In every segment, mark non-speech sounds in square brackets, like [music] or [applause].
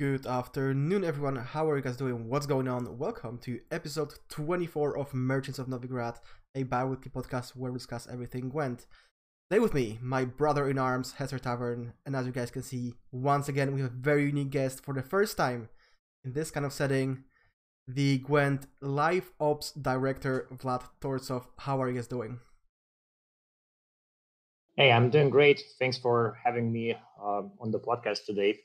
Good afternoon, everyone. How are you guys doing? What's going on? Welcome to episode 24 of Merchants of Novigrad, a bi-weekly podcast where we discuss everything Gwent. Today with me, my brother in arms, Hester Tavern, and as you guys can see, once again we have a very unique guest for the first time in this kind of setting, the Gwent Live Ops Director, Vlad Tortsov. How are you guys doing? Hey, I'm doing great. Thanks for having me um, on the podcast today.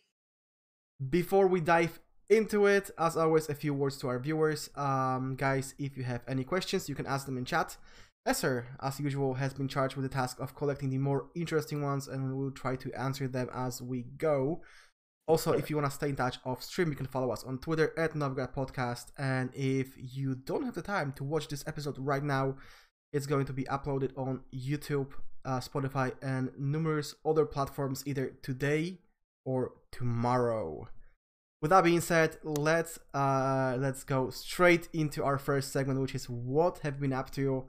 Before we dive into it, as always, a few words to our viewers. Um, guys, if you have any questions, you can ask them in chat. Esser, as usual, has been charged with the task of collecting the more interesting ones, and we will try to answer them as we go. Also, if you want to stay in touch off stream, you can follow us on Twitter at Novigrad Podcast. And if you don't have the time to watch this episode right now, it's going to be uploaded on YouTube, uh, Spotify, and numerous other platforms either today or tomorrow. With that being said, let's uh, let's go straight into our first segment, which is what have been up to.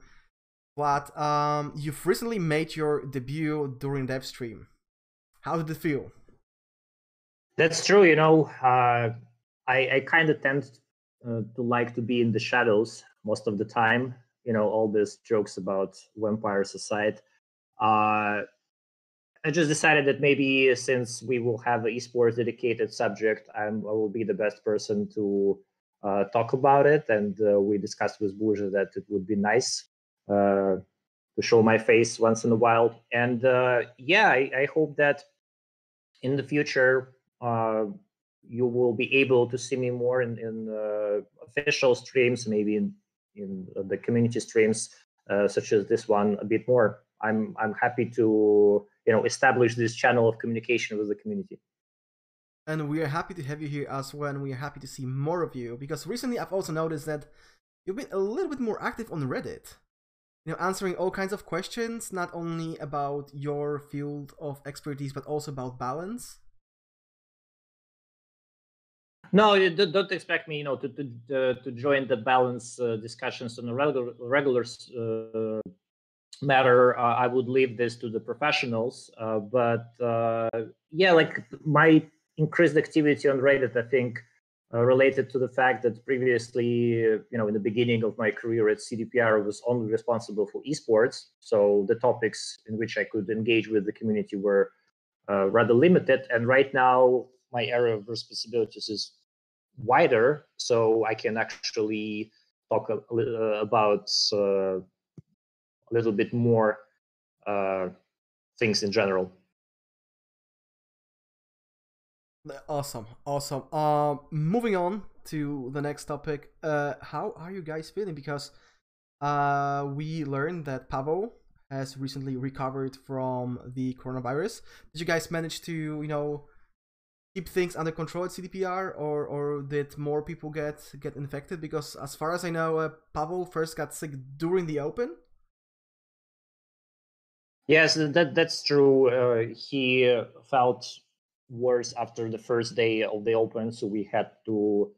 Vlad, um, you've recently made your debut during dev stream. How did it feel? That's true. You know, uh, I I kind of tend uh, to like to be in the shadows most of the time. You know, all these jokes about vampires aside. Uh, I just decided that maybe since we will have an esports dedicated subject, I'm, I will be the best person to uh, talk about it. And uh, we discussed with Burza that it would be nice uh, to show my face once in a while. And uh, yeah, I, I, hope that in the future uh, you will be able to see me more in, in uh, official streams, maybe in in the community streams such as this one a bit more. I'm I'm happy to you know establish this channel of communication with the community. And we are happy to have you here as well and we are happy to see more of you because recently i've also noticed that you've been a little bit more active on reddit. You know answering all kinds of questions not only about your field of expertise but also about balance. No you don't expect me you know to to, to join the balance uh, discussions on a regular regular uh, matter, uh, I would leave this to the professionals. Uh, but uh, yeah, like my increased activity on Reddit, I think, uh, related to the fact that previously, you know, in the beginning of my career at CDPR, I was only responsible for esports. So the topics in which I could engage with the community were uh, rather limited. And right now, my area of responsibilities is wider, so I can actually talk a, uh, about a little bit more uh, things in general. Awesome, awesome. Um, moving on to the next topic. Uh, how are you guys feeling? Because uh, we learned that Pavel has recently recovered from the coronavirus. Did you guys manage to, you know, keep things under control at CDPR, or or did more people get get infected? Because as far as I know, uh, Pavel first got sick during the Open, Yes, that that's true. Uh, he felt worse after the first day of the open, so we had to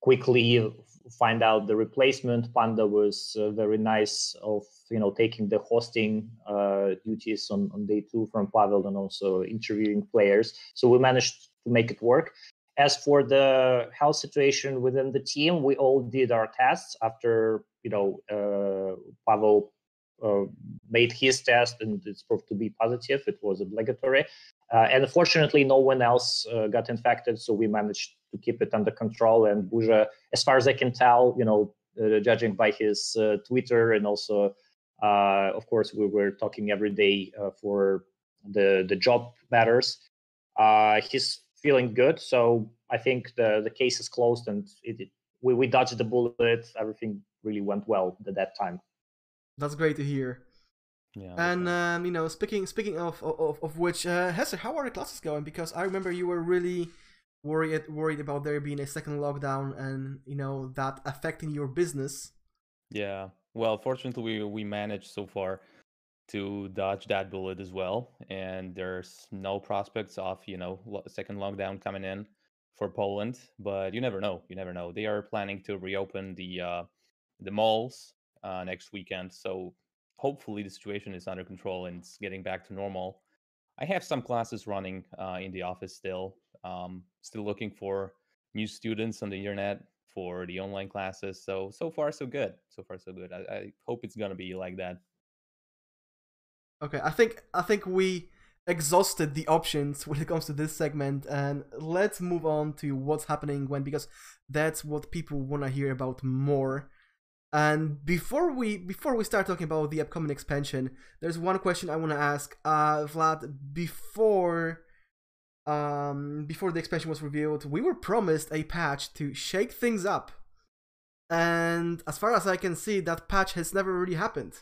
quickly find out the replacement. Panda was uh, very nice of you know taking the hosting uh, duties on, on day two from Pavel and also interviewing players. So we managed to make it work. As for the health situation within the team, we all did our tests after you know uh, Pavel made his test and it's proved to be positive. It was obligatory. Uh, and fortunately, no one else uh, got infected, so we managed to keep it under control. And Burza, as far as I can tell, you know, uh, judging by his uh, Twitter and also, uh, of course, we were talking every day for the the job matters. he's feeling good, so I think the the case is closed and it, it we, we dodged the bullet. Everything really went well at that time. That's great to hear. Yeah. And um, you know, speaking speaking of of, of which, uh, Hesser, how are the classes going? Because I remember you were really worried worried about there being a second lockdown and you know that affecting your business. Yeah. Well, fortunately, we we managed so far to dodge that bullet as well, and there's no prospects of you know second lockdown coming in for Poland. But you never know. You never know. They are planning to reopen the uh, the malls uh, next weekend. So hopefully the situation is under control and it's getting back to normal. I have some classes running uh, in the office still. Um, still looking for new students on the internet for the online classes. So so far so good. So far so good. I, I hope it's gonna be like that. Okay, I think I think we exhausted the options [laughs] when it comes to this segment and let's move on to what's happening when because that's what people want to hear about more and before we before we start talking about the upcoming expansion there's one question i want to ask uh vlad. Before um before the expansion was revealed we were promised a patch to shake things up. And as far as i can see that patch has never really happened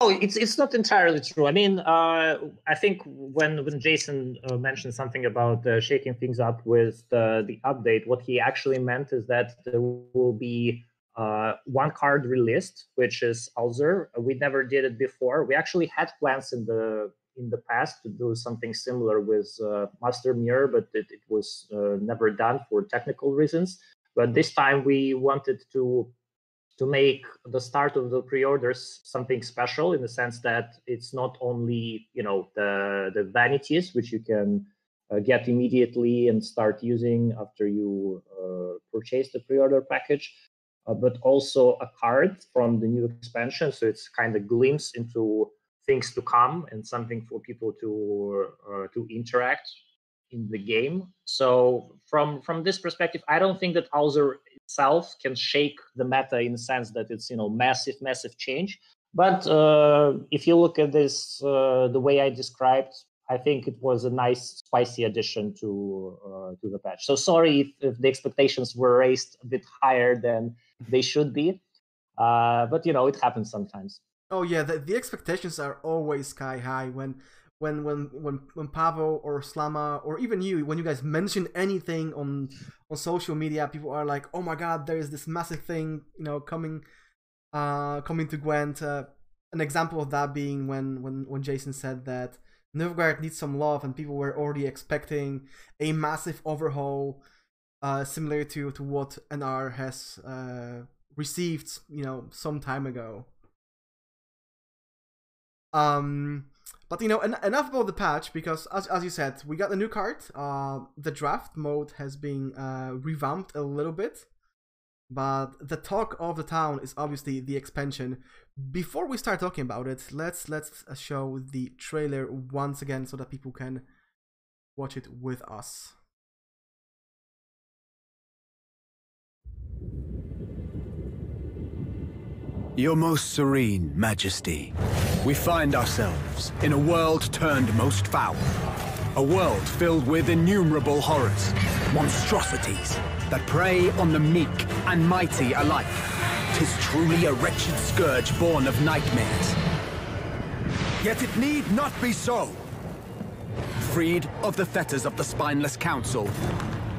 Oh, it's it's not entirely true. I mean, uh, I think when when Jason uh, mentioned something about uh, shaking things up with the, the update, what he actually meant is that there will be uh, one card released, which is Alzur. We never did it before. We actually had plans in the in the past to do something similar with uh, Master Mirror, but it, it was uh, never done for technical reasons. But this time we wanted to to make the start of the pre-orders something special in the sense that it's not only you know the the vanities which you can uh, get immediately and start using after you uh, purchase the pre-order package uh, but also a card from the new expansion. So it's kind of glimpse into things to come and something for people to uh, to interact in the game. So from from this perspective i don't think that Alzur itself can shake the meta in the sense that it's you know massive massive change. But uh, if you look at this uh, the way i described i think it was a nice spicy addition to uh, to the patch. So sorry if, if, the expectations were raised a bit higher than they should be. Uh, but you know it happens sometimes. Oh yeah the, the expectations are always sky high when when when when when Pavel or Slama or even you when you guys mention anything on on social media people are like oh my god there is this massive thing you know coming uh coming to Gwent. Uh, an example of that being when when when Jason said that Nilfgaard needs some love and people were already expecting a massive overhaul uh similar to to what NR has uh received you know some time ago. Um but you know, en- enough about the patch because, as, as you said, we got a new card. Uh, the draft mode has been uh, revamped a little bit, but the talk of the town is obviously the expansion. Before we start talking about it, let's let's show the trailer once again so that people can watch it with us. Your most serene majesty, we find ourselves in a world turned most foul. A world filled with innumerable horrors, monstrosities that prey on the meek and mighty alike. Tis truly a wretched scourge born of nightmares. Yet it need not be so. Freed of the fetters of the spineless council,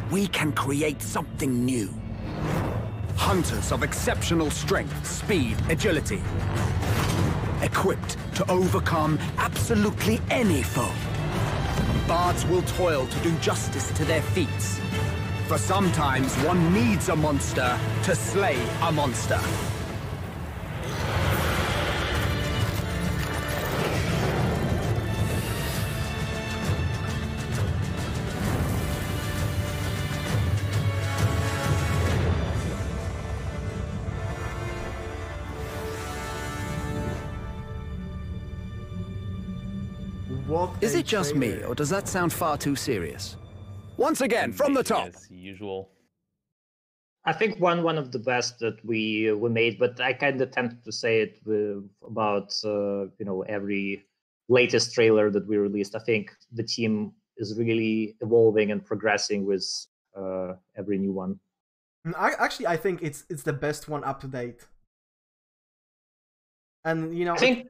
we can create something new. Hunters of exceptional strength, speed, agility. Equipped to overcome absolutely any foe. Bards will toil to do justice to their feats. For sometimes one needs a monster to slay a monster. It just me, or does that sound far too serious? Once again, from the top. As usual. I think one one of the best that we we made, but I kind of tend to say it with, about uh, you know every latest trailer that we released. I think the team is really evolving and progressing with uh, every new one. Mm, I actually I think it's it's the best one up to date. And you know, I think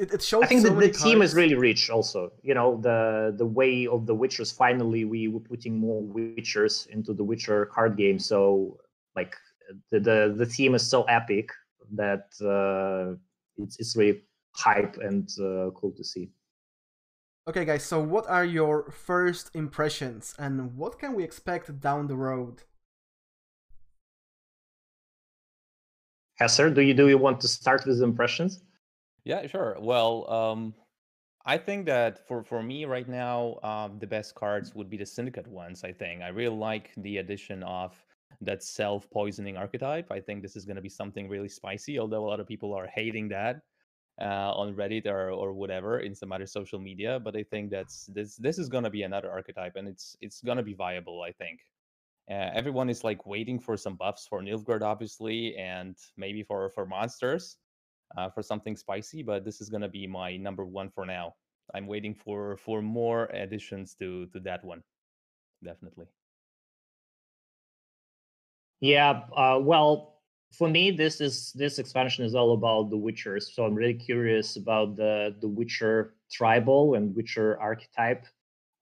it, it shows. I think so the, the team is really rich. Also, you know the the way of the Witchers. Finally, we were putting more Witchers into the Witcher card game. So like the the, the team is so epic that uh, it's it's really hype and uh, cool to see. Okay, guys. So, what are your first impressions, and what can we expect down the road? Hesser, do you do you want to start with impressions? Yeah, sure. Well, um, I think that for for me right now, um, the best cards would be the syndicate ones. I think I really like the addition of that self poisoning archetype. I think this is going to be something really spicy. Although a lot of people are hating that uh, on Reddit or or whatever in some other social media, but I think that's this this is going to be another archetype, and it's it's going to be viable. I think. Uh, everyone is like waiting for some buffs for Nilfgaard, obviously, and maybe for for monsters uh, for something spicy, but this is gonna be my number one for now. I'm waiting for for more additions to to that one, definitely. Yeah, uh, well, for me, this is this expansion is all about the Witchers. So I'm really curious about the the Witcher tribal and Witcher archetype,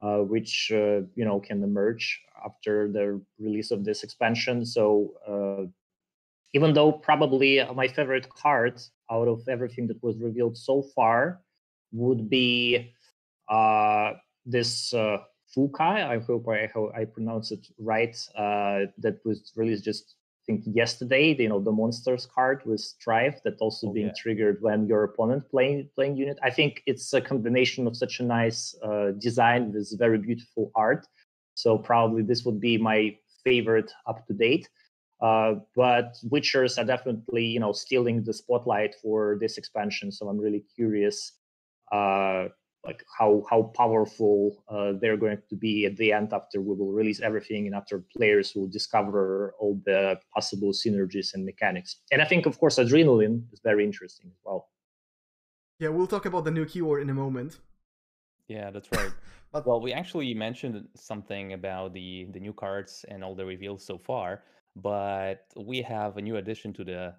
uh, which uh, you know can emerge after the release of this expansion. So uh, even though probably my favorite card out of everything that was revealed so far would be uh, this uh, Fukai. I hope I, I pronounce it right. Uh, that was released just I think yesterday. You know the monsters card with Strife that also Oh, being yeah. triggered when your opponent playing playing unit. I think it's a combination of such a nice uh, design with very beautiful art. So probably this would be my favorite up to date. Uh, but Witchers are definitely, you know, stealing the spotlight for this expansion. So I'm really curious, uh, like how how powerful uh, they're going to be at the end after we will release everything and after players will discover all the possible synergies and mechanics. And I think, of course, adrenaline is very interesting as well. Yeah, we'll talk about the new keyword in a moment. Yeah, that's right. [laughs] But- well, we actually mentioned something about the the new cards and all the reveals so far, but we have a new addition to the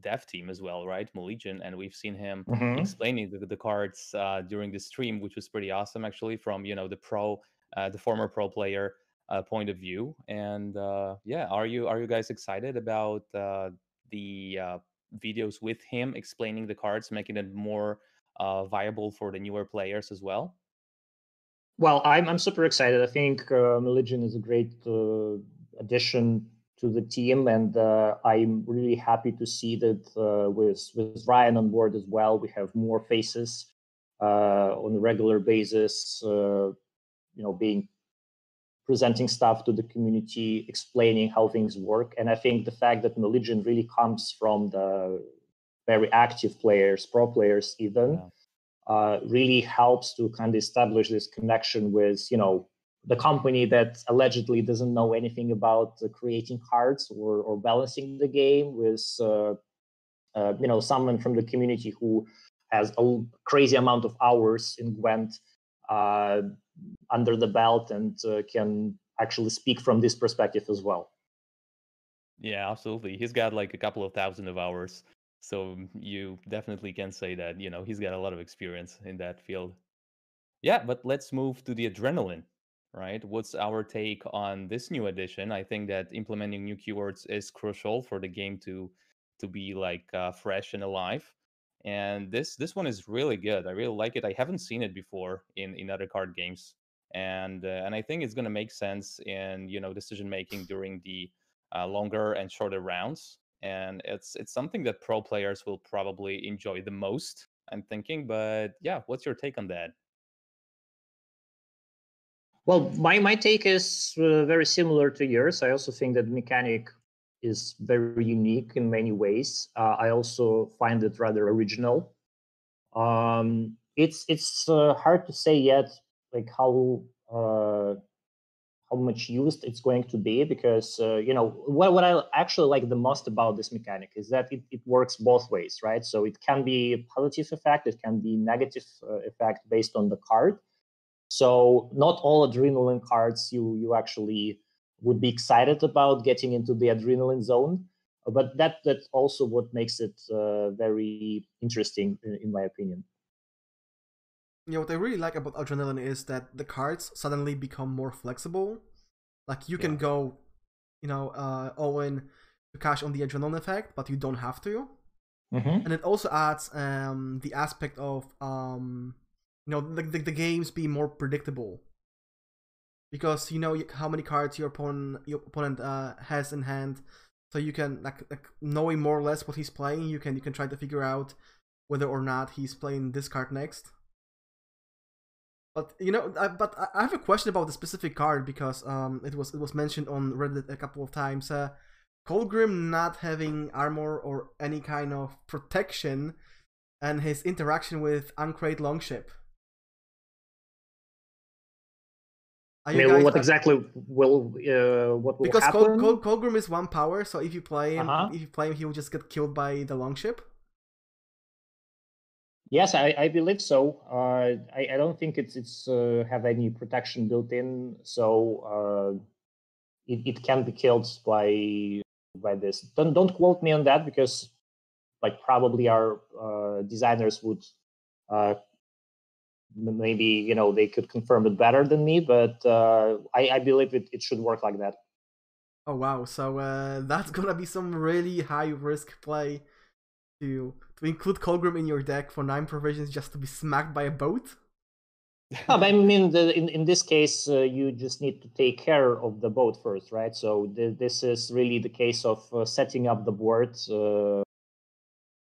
dev team as well, right? Maligian, and we've seen him Mhm. explaining the, the cards uh, during the stream, which was pretty awesome, actually, from you know the pro, uh, the former pro player uh, point of view. And uh, yeah, are you are you guys excited about uh, the uh, videos with him explaining the cards, making it more uh, viable for the newer players as well? Well, I'm I'm super excited. I think uh, Maligian is a great uh, addition to the team, and uh, I'm really happy to see that uh, with with Ryan on board as well, we have more faces uh, on a regular basis. Uh, you know, being presenting stuff to the community, explaining how things work, and I think the fact that Maligian really comes from the very active players, pro players, even Yeah. uh, really helps to kind of establish this connection with you know the company that allegedly doesn't know anything about creating cards or, or balancing the game with uh, uh, you know someone from the community who has a crazy amount of hours in Gwent uh, under the belt and can actually speak from this perspective as well. Yeah, absolutely. He's got like a couple of thousand of hours. So you definitely can say that, you know, he's got a lot of experience in that field. Yeah, but let's move to the adrenaline, right? What's our take on this new edition? I think that implementing new keywords is crucial for the game to to be like uh, fresh and alive. And this this one is really good. I really like it. I haven't seen it before in in other card games, and uh, and I think it's going to make sense in you know decision making during the uh, longer and shorter rounds. And it's it's something that pro players will probably enjoy the most. I'm thinking, but yeah, what's your take on that? Well, my, my take is uh, very similar to yours. I also think that mechanic is very unique in many ways. Uh, I also find it rather original. Um, it's it's uh, hard to say yet, like how uh, how much used it's going to be because uh, you know what what I actually like the most about this mechanic is that it, it works both ways, right? So it can be a positive effect, it can be negative uh, effect based on the card. So not all adrenaline cards you you actually would be excited about getting into the adrenaline zone, but that that's also what makes it uh, very interesting in, in my opinion. You know what I really like about adrenaline is that the cards suddenly become more flexible. Like you can Yeah. go, you know, uh, in to cash on the adrenaline effect, but you don't have to. Mm-hmm. and it also adds um the aspect of um you know the, the, the games be more predictable because you know how many cards your opponent your opponent uh, has in hand so you can like, like knowing more or less what he's playing you can you can try to figure out whether or not he's playing this card next But you know, I, but I- have a question about the specific card because um, it was it was mentioned on Reddit a couple of times. Uh, Colgrim not having armor or any kind of protection, and his interaction with An Craite Longship. Mean, guys- what exactly will uh, what will Because Col- happen? Col- Colgrim is one power, so if you play him, Uh-huh. if you play him, he will just get killed by the Longship. Yes, I, I believe so. Uh, I, I don't think it's it's uh, have any protection built in, so uh, it, it can be killed by by this. Don't don't quote me on that because like probably our uh, designers would uh, maybe you know they could confirm it better than me, but uh, I, I believe it, it should work like that. Oh wow! So uh, that's gonna be some really high risk play to to include Colgrim in your deck for nine provisions just to be smacked by a boat. No, [laughs] but I mean, the, in in this case, uh, you just need to take care of the boat first, right? So th- this is really the case of uh, setting up the board uh,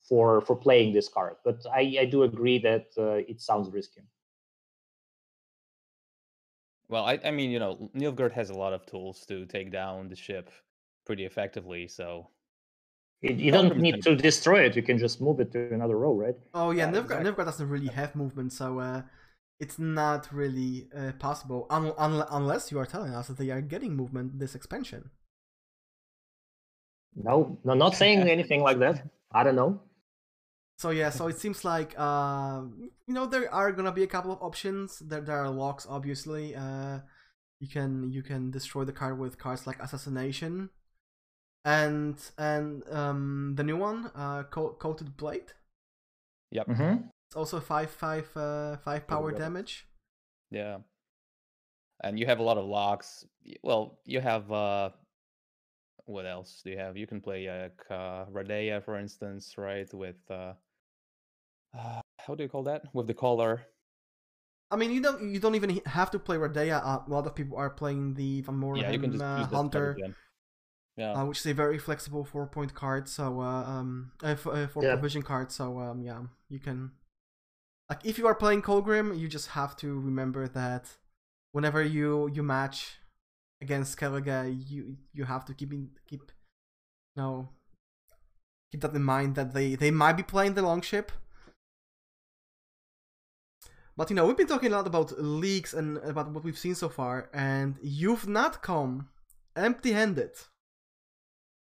for for playing this card. But I, I do agree that uh, it sounds risky. Well, I, I mean, you know, Nilfgaard has a lot of tools to take down the ship pretty effectively. So You, you don't need gonna to destroy it. You can just move it to another row, right? Oh yeah, Yeah, Nilfgaard, exactly. Nilfgaard doesn't really have movement, so uh, it's not really uh, possible un- un- unless you are telling us that they are getting movement this expansion. No, no, not saying [laughs] anything like that. I don't know. So yeah, so it seems like uh, you know there are gonna be a couple of options. There there are locks, obviously. Uh, you can you can destroy the card with cards like assassination, and and um the new one, uh, Co- coated blade. Yep. Mm-hmm. It's also five five uh five power Coated blade. damage. Yeah. And you have a lot of locks. Well, you have uh what else do you have? You can play uh, uh Radea, for instance, right? With uh, uh [sighs] how do you call that? With the collar. I mean, you don't you don't even have to play Radea. Uh, a lot of people are playing the Van Moorhem yeah, you can just uh, Hunter. Yeah. uh, which is a very flexible four point card. So uh, um, uh, f- for Yeah. provision card. So um, yeah, you can like if you are playing Colgrim, you just have to remember that whenever you you match against Skellige, you you have to keep in keep no keep that in mind that they they might be playing the longship. But you know, we've been talking a lot about leaks and about what we've seen so far, and you've not come empty-handed.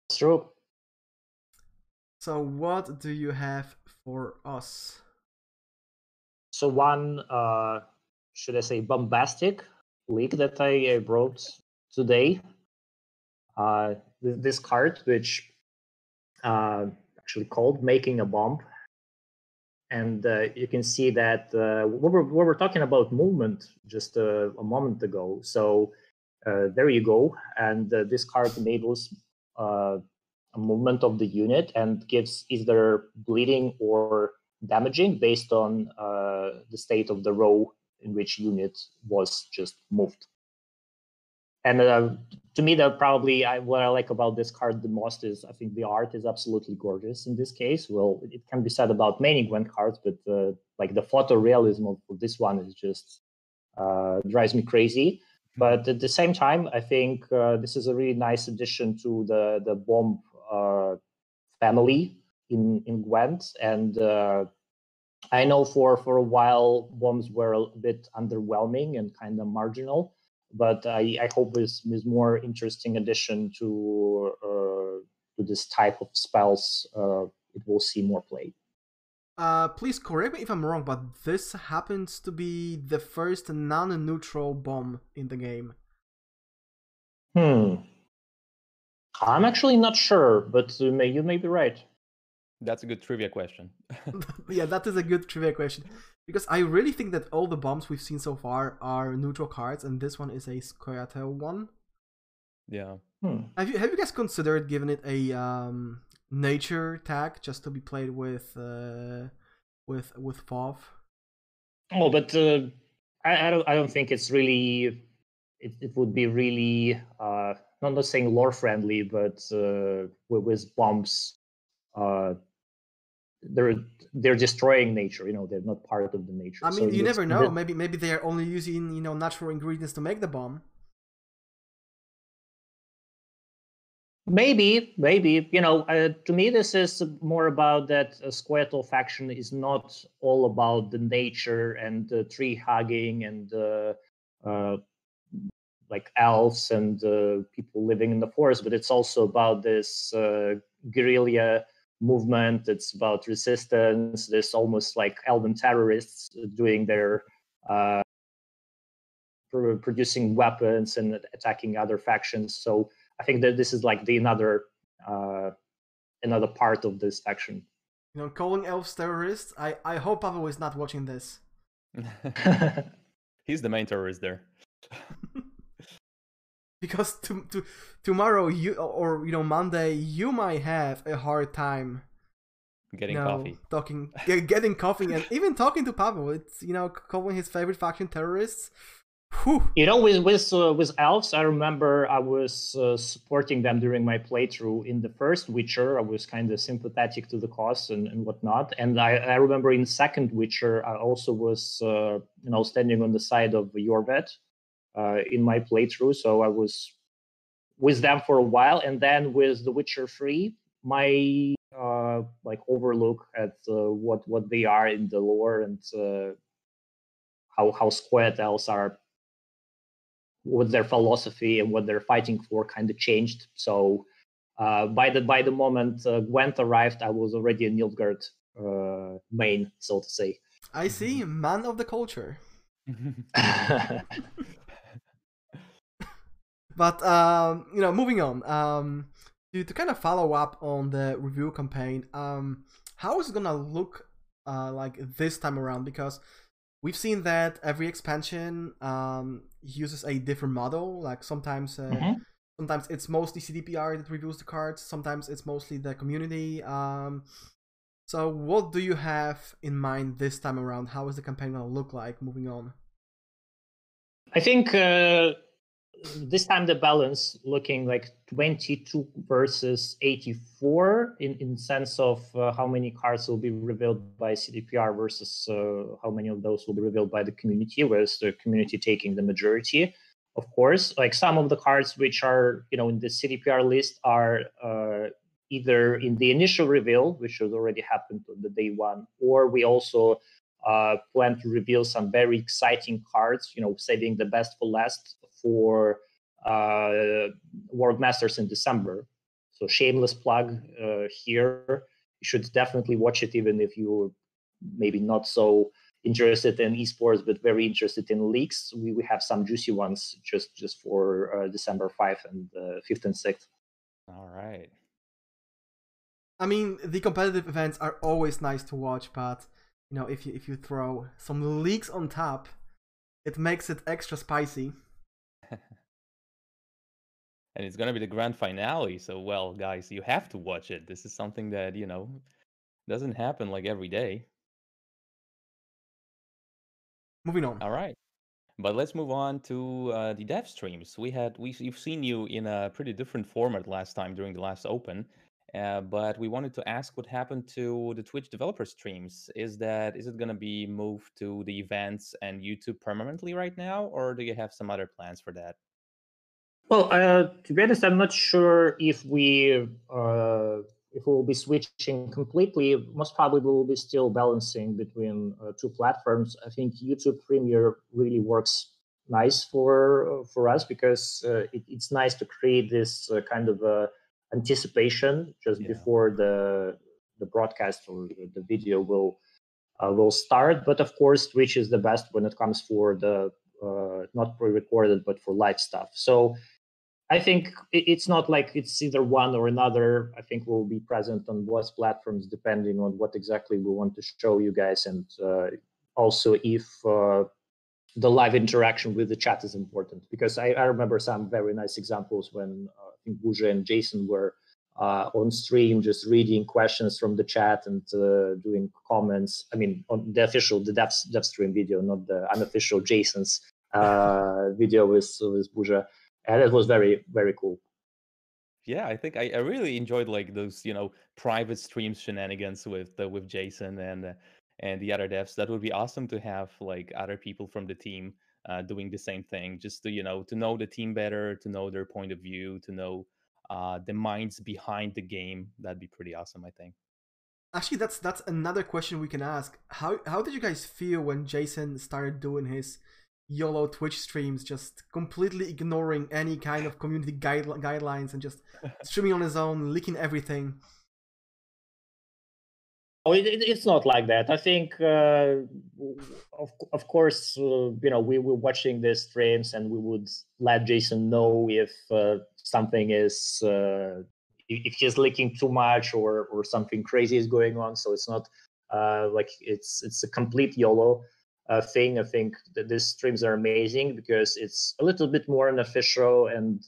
It's true. So what do you have for us? So one, uh, should I say, bombastic leak that I brought today. Uh, this card, which uh, actually called "Making a Bomb," and uh, you can see that uh, we were we talking about movement just uh, a moment ago. So uh, there you go, and uh, this card enables uh, a movement of the unit and gives either bleeding or damaging based on the state of the row in which unit was just moved. And uh, to me, that probably I, what I like about this card the most is I think the art is absolutely gorgeous in this case. Well, it can be said about many Gwent cards, but uh, like the photorealism of this one is just uh, drives me crazy. But at the same time, I think uh, this is a really nice addition to the the bomb uh, family in in Gwent, and uh, I know for for a while bombs were a bit underwhelming and kind of marginal, but I, I hope this is more interesting addition to uh, to this type of spells. Uh, it will see more play. Uh, please correct me if I'm wrong, but this happens to be the first non-neutral bomb in the game. Hmm. I'm actually not sure, but you may, you may be right. That's a good trivia question. [laughs] yeah, that is a good trivia question because I really think that all the bombs we've seen so far are neutral cards, and this one is a Scoia'tael one. yeah. Hmm. Have you have you guys considered giving it a um, nature tag just to be played with uh, with with Fauve? Oh, but uh, I, I don't I don't think it's really it, it would be really uh not not saying lore friendly, but uh with, with bombs uh they're they're destroying nature. You know, they're not part of the nature. I So mean, you never know. Maybe maybe they're only using you know natural ingredients to make the bomb. Maybe, maybe you know. Uh, to me, this is more about that uh, Scoia'tael faction is not all about the nature and the tree hugging and uh, uh, like elves and uh, people living in the forest, but it's also about this uh, guerrilla movement. It's about resistance. There's almost like elven terrorists doing their uh, pro- producing weapons and attacking other factions. So I think that this is like the another uh, another part of this faction. You know, calling elves terrorists. I I hope Pavel is not watching this [laughs] [laughs] He's the main terrorist there. [laughs] because to, to tomorrow you or you know Monday you might have a hard time Getting you know, coffee. talking [laughs] get, getting coffee and even talking to Pavel. It's you know calling his favorite faction terrorists. Whew. you know, with with uh, with elves, I remember I was uh, supporting them during my playthrough in the first Witcher. I was kind of sympathetic to the cause and, and whatnot. And I, I remember in second Witcher, I also was uh, you know standing on the side of Iorveth uh, in my playthrough. So I was with them for a while, and then with The Witcher Three, my uh, like overlook at uh, what what they are in the lore and uh, how how Scoia'tael elves are what their philosophy and what they're fighting for kind of changed. So uh, by the by the moment uh, Gwent arrived, I was already a Nilfgaard uh, main, so to say. I see, man of the culture. [laughs] [laughs] But um, you know, moving on. Um, to to kind of follow up on the review campaign. Um, how is it gonna look uh like this time around? Because we've seen that every expansion um uses a different model. Like sometimes uh, Mhm. sometimes it's mostly CDPR that reviews the cards. Sometimes it's mostly the community. Um, so what do you have in mind this time around? How is the campaign gonna look like moving on? I think uh, this time the balance looking like 22 versus 84 in in sense of uh, how many cards will be revealed by CDPR versus uh, how many of those will be revealed by the community, whereas the community taking the majority. Of course, like some of the cards which are you know in the CDPR list are uh, either in the initial reveal, which has already happened on the day one, or we also uh, plan to reveal some very exciting cards, you know, saving the best for last for uh, World Masters in December. So shameless plug uh, here. You should definitely watch it, even if you're maybe not so interested in esports, but very interested in leaks. We, we have some juicy ones just just for uh, December 5 and uh, 5th and 6th. All right. I mean, the competitive events are always nice to watch, but you know, if you if you throw some leeks on top, it makes it extra spicy. [laughs] and it's gonna be the grand finale. So, well, guys, you have to watch it. This is something that you know doesn't happen like every day. Moving on. All right, but let's move on to uh, the dev streams. We had we we've seen you in a pretty different format last time during the last open, uh, but we wanted to ask what happened to the Twitch developer streams. Is that is it gonna be moved to the events and YouTube permanently right now, or do you have some other plans for that? Well, uh, to be honest, I'm not sure if we uh, if we will be switching completely. Most probably, we will be still balancing between uh, two platforms. I think YouTube Premiere really works nice for for us because uh, it, it's nice to create this uh, kind of uh, anticipation just Yeah. before the the broadcast or the video will uh, will start. But of course, Twitch is the best when it comes for the uh, not pre-recorded but for live stuff. So I think it's not like it's either one or another. I think we'll be present on both platforms depending on what exactly we want to show you guys, and uh, also if uh, the live interaction with the chat is important. Because I, I remember some very nice examples when uh, think Buja and Jason were uh, on stream just reading questions from the chat and uh, doing comments. I mean, on the official, the dev, dev stream video, not the unofficial Jason's uh, [laughs] video with with Buja and it was very very cool. yeah, I think I, I really enjoyed like those you know private stream shenanigans with uh, with Jason and uh, and the other devs. That would be awesome to have like other people from the team uh, doing the same thing, just to you know to know the team better, to know their point of view, to know uh, the minds behind the game. That'd be pretty awesome, I think. Actually, that's that's another question we can ask. How how did you guys feel when Jason started doing his YOLO Twitch streams, just completely ignoring any kind of community guide, guidelines and just [laughs] streaming on his own, leaking everything? It, it's not like that. I think, uh, of of course, uh, you know, we were watching the streams and we would let Jason know if uh, something is uh, if he's leaking too much or or something crazy is going on. So it's not uh, like it's it's a complete YOLO uh, thing. I think that these streams are amazing because it's a little bit more unofficial and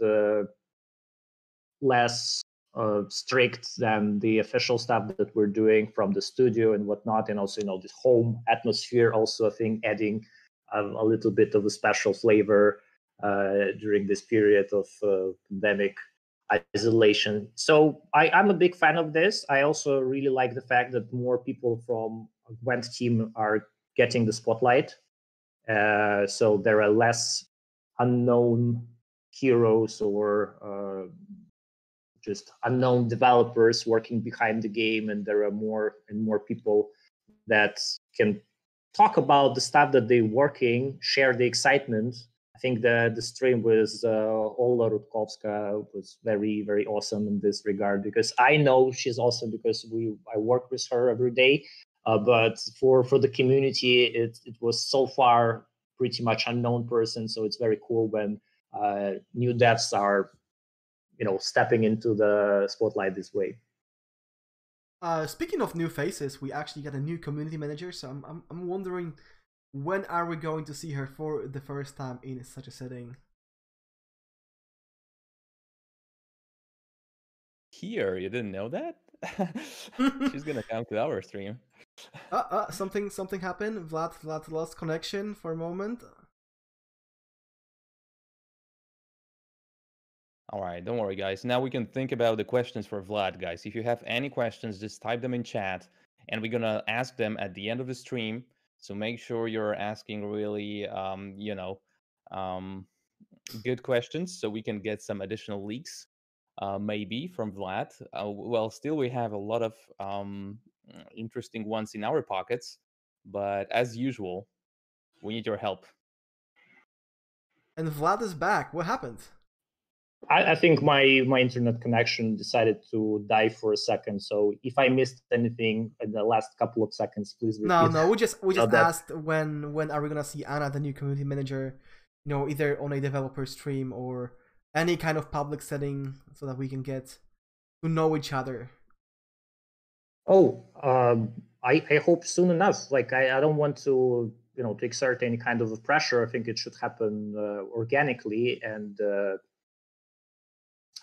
less uh, strict than the official stuff that we're doing from the studio and whatnot, and also you know this home atmosphere. Also, I think adding um, a little bit of a special flavor uh, during this period of uh, pandemic isolation. So I, I'm a big fan of this. I also really like the fact that more people from Gwent team are getting the spotlight. Uh, so there are less unknown heroes or uh, just unknown developers working behind the game and there are more and more people that can talk about the stuff that they're working share the excitement. I think the the stream with uh, ola rutkowska was very very awesome in this regard because i know she's awesome because we i work with her every day. Uh, but for for the community it, it was so far pretty much unknown person so it's very cool when uh, new devs are you know stepping into the spotlight this way uh, speaking of new faces, we actually got a new community manager. So I'm, I'm, I'm wondering, when are we going to see her for the first time in such a setting? Here, you didn't know that? [laughs] She's gonna come to our stream. [laughs] uh, uh, something, something happened. Vlad, Vlad lost connection for a moment. All right, don't worry, guys. Now we can think about the questions for Vlad, guys. If you have any questions, just type them in chat, and we're gonna ask them at the end of the stream. So make sure you're asking really, um, you know, um, good questions, so we can get some additional leaks, uh, maybe from Vlad. Uh, well, still we have a lot of um, interesting ones in our pockets, but as usual, we need your help. And Vlad is back. What happened? I, I, think my my internet connection decided to die for a second. So if I missed anything in the last couple of seconds, please repeat. No, no, we just we just [laughs] asked when when are we gonna see Anna, the new community manager, you know, either on a developer stream or any kind of public setting, so that we can get to know each other. Oh, um, I I hope soon enough. Like I, I don't want to you know to exert any kind of pressure. I think it should happen uh, organically and. Uh,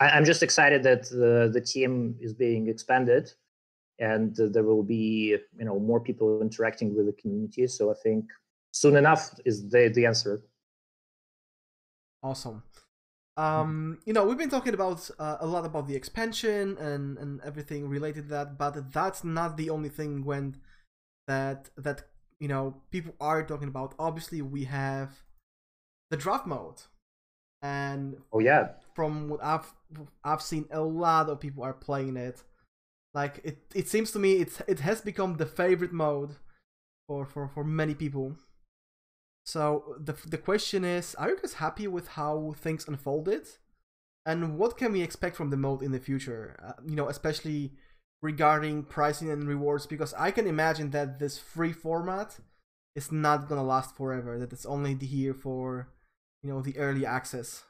I, am just excited that the, the team is being expanded and there will be you know more people interacting with the community. So i think soon enough is the the answer. Awesome. Um you know we've been talking about uh, a lot about the expansion and and everything related to that but that's not the only thing when that that you know people are talking about. Obviously we have the draft mode and oh yeah. from what i've i've seen a lot of people are playing it. Like it it seems to me it's it has become the favorite mode for for for many people. So the the question is are you guys happy with how things unfolded? And what can we expect from the mode in the future? Uh, you know especially regarding pricing and rewards because i can imagine that this free format is not gonna last forever that it's only here for you know the early access.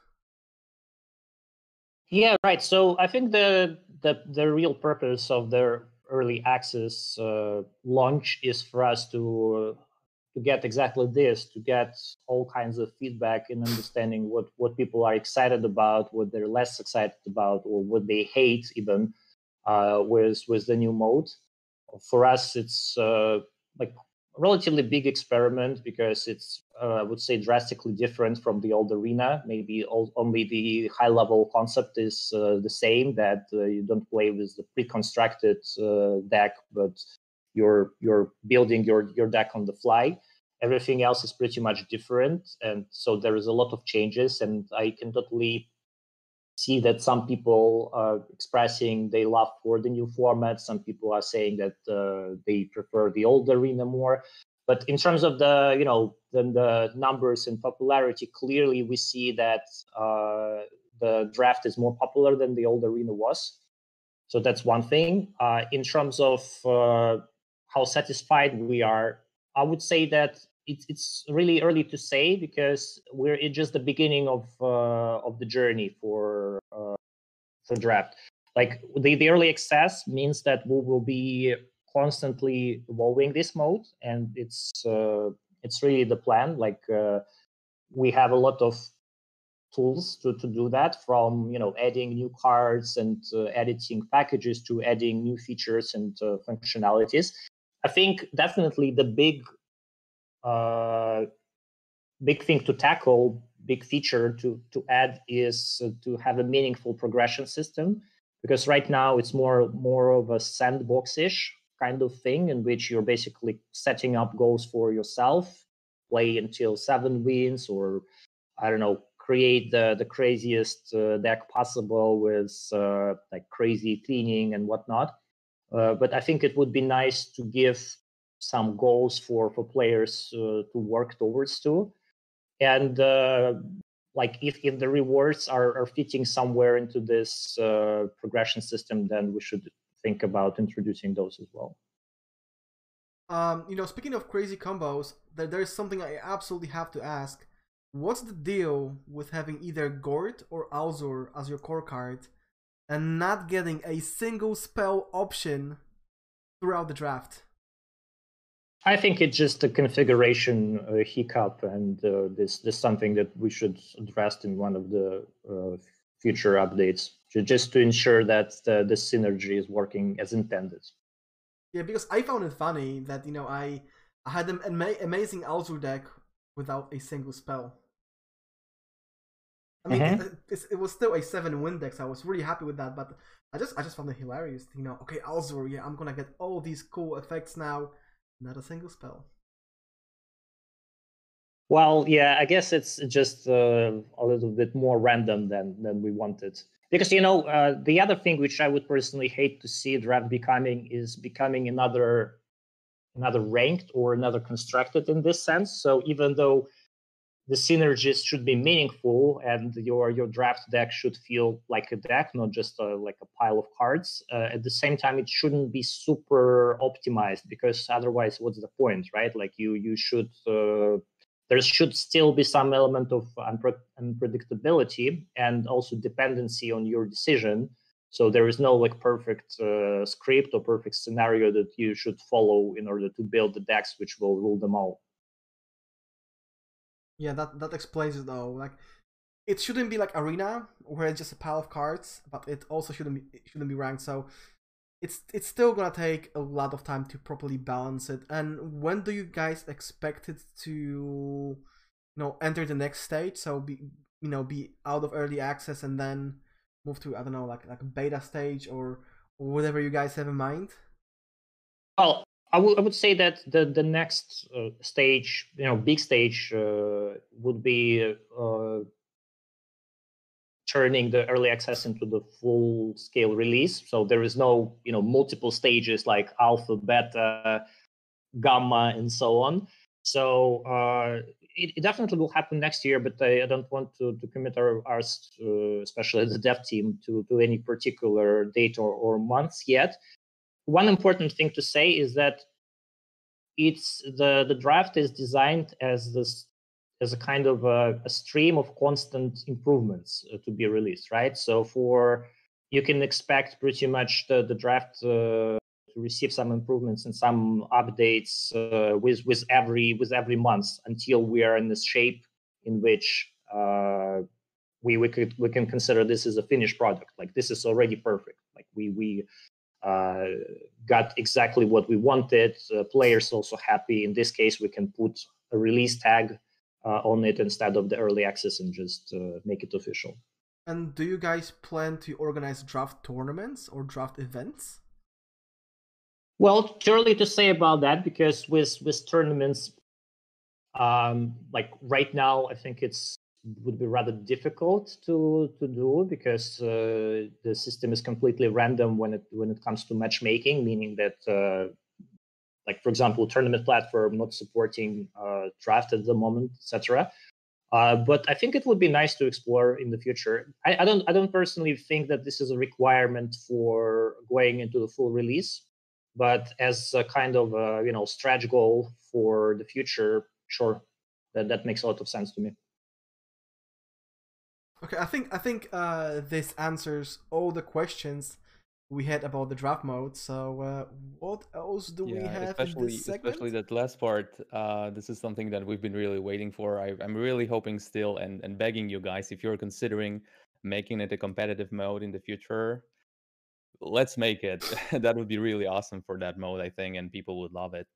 Yeah right. So i think the the, the real purpose of the early access uh, launch is for us to uh, to get exactly this to get all kinds of feedback and understanding what what people are excited about what they're less excited about or what they hate even uh, with with the new mode. For us it's uh, like relatively big experiment because it's uh, I would say drastically different from the old arena. Maybe all, only the high level concept is uh, the same that uh, you don't play with the pre-constructed uh, deck, but you're you're building your your deck on the fly. Everything else is pretty much different, and so there is a lot of changes. And I can totally see that some people are expressing they love for the new format. Some people are saying that uh, they prefer the old arena more. But in terms of the you know the, the numbers and popularity, clearly we see that uh, the draft is more popular than the old arena was. So that's one thing. Uh, in terms of uh, how satisfied we are, I would say that it's it's really early to say because we're just the beginning of uh, of the journey for uh, for draft. Like the, the early access means that we will be constantly evolving this mode, and it's uh, it's really the plan. Like uh, we have a lot of tools to, to do that from you know adding new cards and uh, editing packages to adding new features and uh, functionalities i think definitely the big big thing to tackle, big feature to to add is to have a meaningful progression system. Because right now it's more more of a sandbox-ish kind of thing in which you're basically setting up goals for yourself, play until seven wins, or I don't know, create the the craziest uh, deck possible with uh, like crazy cleaning and whatnot. Uh, but I think it would be nice to give some goals for for players uh, to work towards too and uh, like if, if the rewards are, are fitting somewhere into this uh, progression system then we should think about introducing those as well. Um, you know speaking of crazy combos there, there's something i absolutely have to ask. What's the deal with having either gort or Alzur as your core card and not getting a single spell option throughout the draft I think it's just a configuration uh, hiccup, and uh, this this something that we should address in one of the uh, future updates, just to ensure that the, the synergy is working as intended. Yeah, because I found it funny that you know I I had an ama- amazing Alzur deck without a single spell. I mean, mm-hmm. it, it, was still a seven win deck, so I was really happy with that. But I just I just found it hilarious. You know, okay, Alzur, yeah, I'm gonna get all these cool effects now not a single spell. Well, yeah, I guess it's just uh, a little bit more random than than we wanted. Because you know, uh, the other thing which I would personally hate to see draft becoming is becoming another another ranked or another constructed in this sense. So even though the synergies should be meaningful and your your draft deck should feel like a deck not just a, like a pile of cards. Uh, at the same time it shouldn't be super optimized because otherwise what's the point right? Like you you should uh, there should still be some element of unpre- unpredictability and also dependency on your decision. So there is no like perfect uh, script or perfect scenario that you should follow in order to build the decks which will rule them all yeah, that that explains it though. Like, it shouldn't be like arena where it's just a pile of cards, but it also shouldn't be it shouldn't be ranked. So it's it's still gonna take a lot of time to properly balance it. And when do you guys expect it to, you know, enter the next stage? So be you know be out of early access and then move to I don't know like like beta stage or, whatever you guys have in mind. Well, I would I would say that the the next uh, stage, you know, big stage, uh, would be uh, turning the early access into the full scale release. So there is no you know multiple stages like alpha, beta, gamma, and so on. So uh, it, it, definitely will happen next year, but I, don't want to, to commit our, ours, uh, especially the dev team, to, to any particular date or, or months yet one important thing to say is that it's the the draft is designed as this as a kind of a, a stream of constant improvements uh, to be released right? So for you can expect pretty much the, the draft uh, to receive some improvements and some updates uh, with with every with every month until we are in the shape in which uh, we we could we can consider this as a finished product. Like this is already perfect. Like we we got exactly what we wanted. Uh, players also happy. In this case, we can put a release tag uh, on it instead of the early access and just uh, make it official. And do you guys plan to organize draft tournaments or draft events? Well, too early to say about that because with with tournaments, um, like right now, I think it's would be rather difficult to to do because uh, the system is completely random when it when it comes to matchmaking, meaning that uh, like for example, tournament platform not supporting uh, draft at the moment, etc. Uh, but I think it would be nice to explore in the future. I, I, don't I don't personally think that this is a requirement for going into the full release, but as a kind of a, you know stretch goal for the future, sure, that that makes a lot of sense to me. Okay, I think I think uh, this answers all the questions we had about the draft mode. So uh, what else do yeah, we have especially, in this segment? Especially that last part. Uh, this is something that we've been really waiting for. I, am really hoping still and, and begging you guys, if you're considering making it a competitive mode in the future, let's make it. [laughs] that would be really awesome for that mode, I think, and people would love it.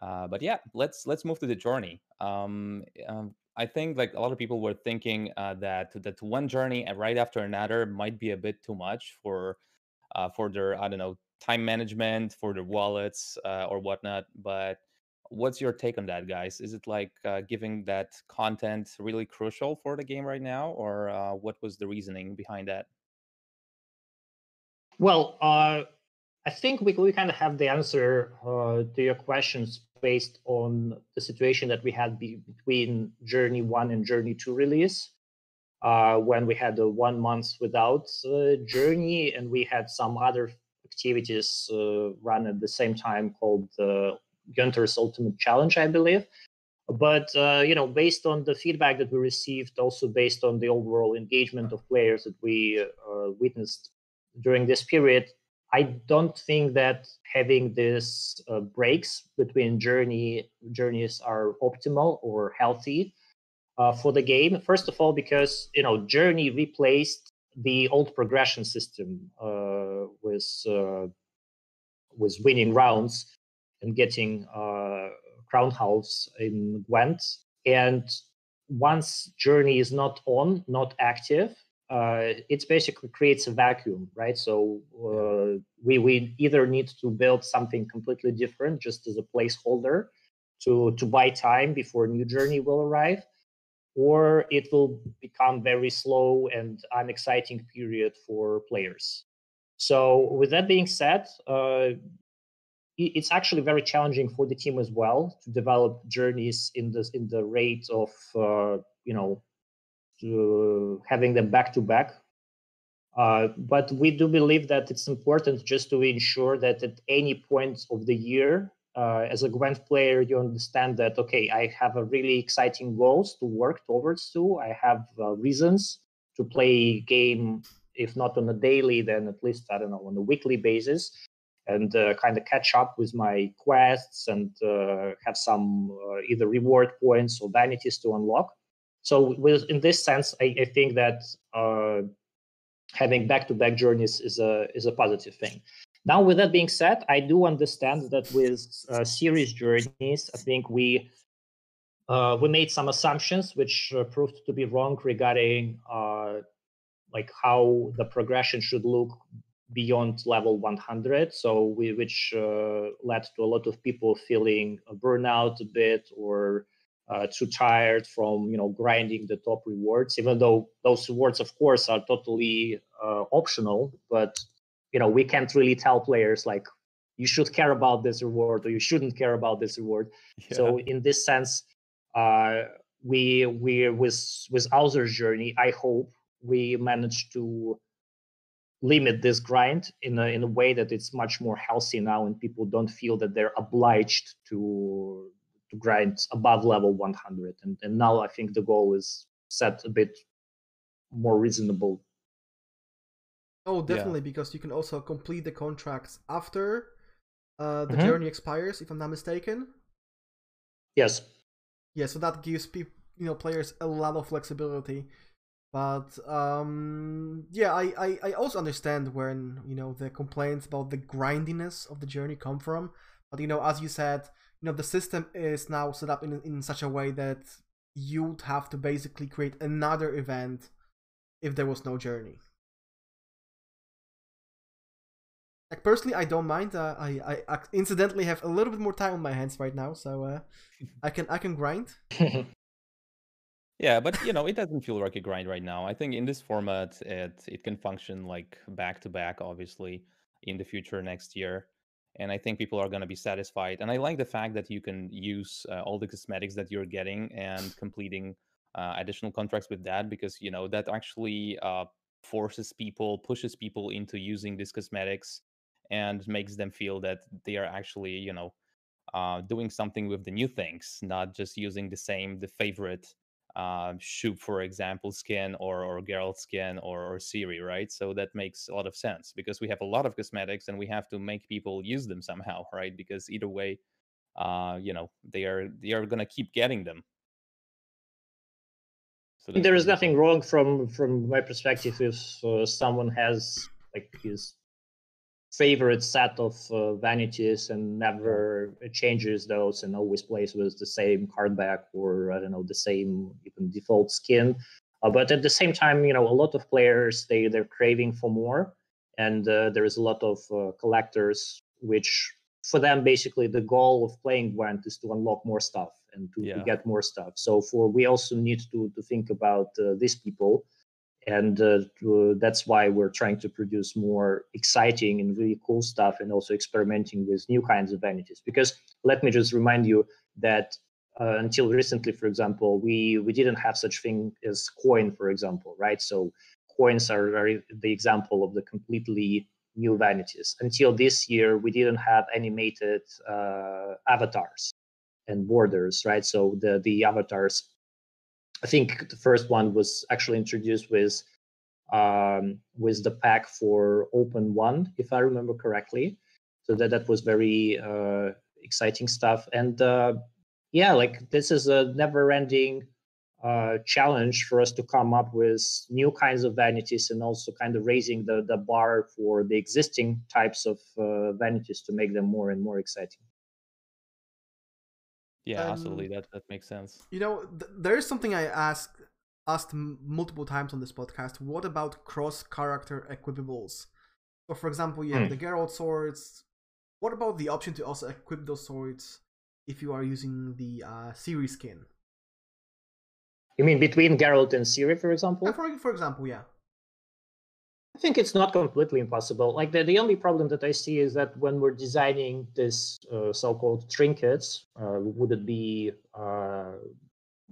Uh, but yeah, let's let's move to the journey. Um, um, I think like a lot of people were thinking uh, that that one journey right after another might be a bit too much for uh, for their I don't know time management for their wallets uh, or whatnot. But what's your take on that, guys? Is it like uh, giving that content really crucial for the game right now, or uh, what was the reasoning behind that? Well, uh, I think we we kind of have the answer uh, to your questions based on the situation that we had be- between Journey One and Journey Two release uh, when we had one month without uh, journey and we had some other activities uh, run at the same time called uh, Gaunter's Ultimate Challenge, I believe. But uh, you know, based on the feedback that we received, also based on the overall engagement of players that we uh, witnessed during this period, I don't think that having these uh, breaks between journey journeys are optimal or healthy uh, for the game. First of all, because you know Journey replaced the old progression system uh, with uh, with winning rounds and getting uh, crown halves in Gwent. And once Journey is not on, not active, uh, it basically creates a vacuum, right? So uh, we we either need to build something completely different, just as a placeholder, to to buy time before new journey will arrive, or it will become very slow and unexciting period for players. So with that being said, uh, it's actually very challenging for the team as well to develop journeys in the in the rate of uh, you know having them back to back. Uh, but we do believe that it's important just to ensure that at any point of the year uh, as a Gwent player, you understand that okay, I have a really exciting goals to work towards. To I have uh, reasons to play game, if not on a daily, then at least I don't know on a weekly basis, and uh, kind of catch up with my quests and uh, have some uh, either reward points or vanities to unlock. So, with in this sense, I, I think that uh, having back-to-back journeys is a is a positive thing. Now, with that being said, I do understand that with uh, series journeys, I think we uh, we made some assumptions which uh, proved to be wrong regarding uh, like how the progression should look beyond level 100. So we, which uh, led to a lot of people feeling a burnout a bit or uh, too tired from you know grinding the top rewards. Even though those rewards, of course, are totally uh, optional, but you know we can't really tell players like you should care about this reward or you shouldn't care about this reward yeah. so in this sense uh, we we with with Alzur's journey i hope we manage to limit this grind in a, in a way that it's much more healthy now and people don't feel that they're obliged to to grind above level 100 and, and now i think the goal is set a bit more reasonable Oh, definitely, yeah. because you can also complete the contracts after uh, the mm-hmm. journey expires, if I'm not mistaken. Yes. Yeah, so that gives people, you know, players a lot of flexibility But um, yeah, I, I, I also understand when you know the complaints about the grindiness of the journey come from. But you know, as you said, you know the system is now set up in in such a way that you'd have to basically create another event if there was no journey. Like personally, I don't mind. Uh, I I incidentally have a little bit more time on my hands right now, so uh, [laughs] I can I can grind. Yeah, but you know, it doesn't feel like a grind right now. I think in this format, it it can function like back to back, obviously, in the future next year. And I think people are going to be satisfied. And I like the fact that you can use uh, all the cosmetics that you're getting and completing uh, additional contracts with that because you know that actually uh, forces people, pushes people into using these cosmetics, and makes them feel that they are actually you know uh, doing something with the new things, not just using the same the favorite uh, Shupe, for example, skin or or Geralt skin or, or Ciri, right? So that makes a lot of sense because we have a lot of cosmetics and we have to make people use them somehow, right? Because either way, uh, you know, they are they are gonna keep getting them. So there is nothing wrong from from my perspective if uh, someone has like his favorite set of uh, vanities and never changes those and always plays with the same card back or I don't know the same even default skin. Uh, but at the same time, you know, a lot of players they they're craving for more, and uh, there is a lot of uh, collectors which for them basically the goal of playing Gwent is to unlock more stuff and to, yeah. to get more stuff. So for we also need to to think about uh, these people and uh, that's why we're trying to produce more exciting and really cool stuff and also experimenting with new kinds of vanities because let me just remind you that uh, until recently for example we we didn't have such thing as coin for example right? So coins are, are the example of the completely new vanities. Until this year we didn't have animated uh, avatars and borders right? So the the avatars I think the first one was actually introduced with um, with the pack for Open One, if I remember correctly. So that that was very uh, exciting stuff. And uh, yeah, like this is a never-ending uh, challenge for us to come up with new kinds of vanities and also kind of raising the the bar for the existing types of uh, vanities to make them more and more exciting. Yeah, um, absolutely. That that makes sense. You know, th- there is something I asked asked m- multiple times on this podcast. What about cross character equipables? So, for example, you have mm. the Geralt swords. What about the option to also equip those swords if you are using the uh, Ciri skin? You mean between Geralt and Ciri, for example? Yeah, for, for example, yeah. I think it's not completely impossible. Like the, the only problem that I see is that when we're designing this uh, so-called trinkets, uh, would it be uh,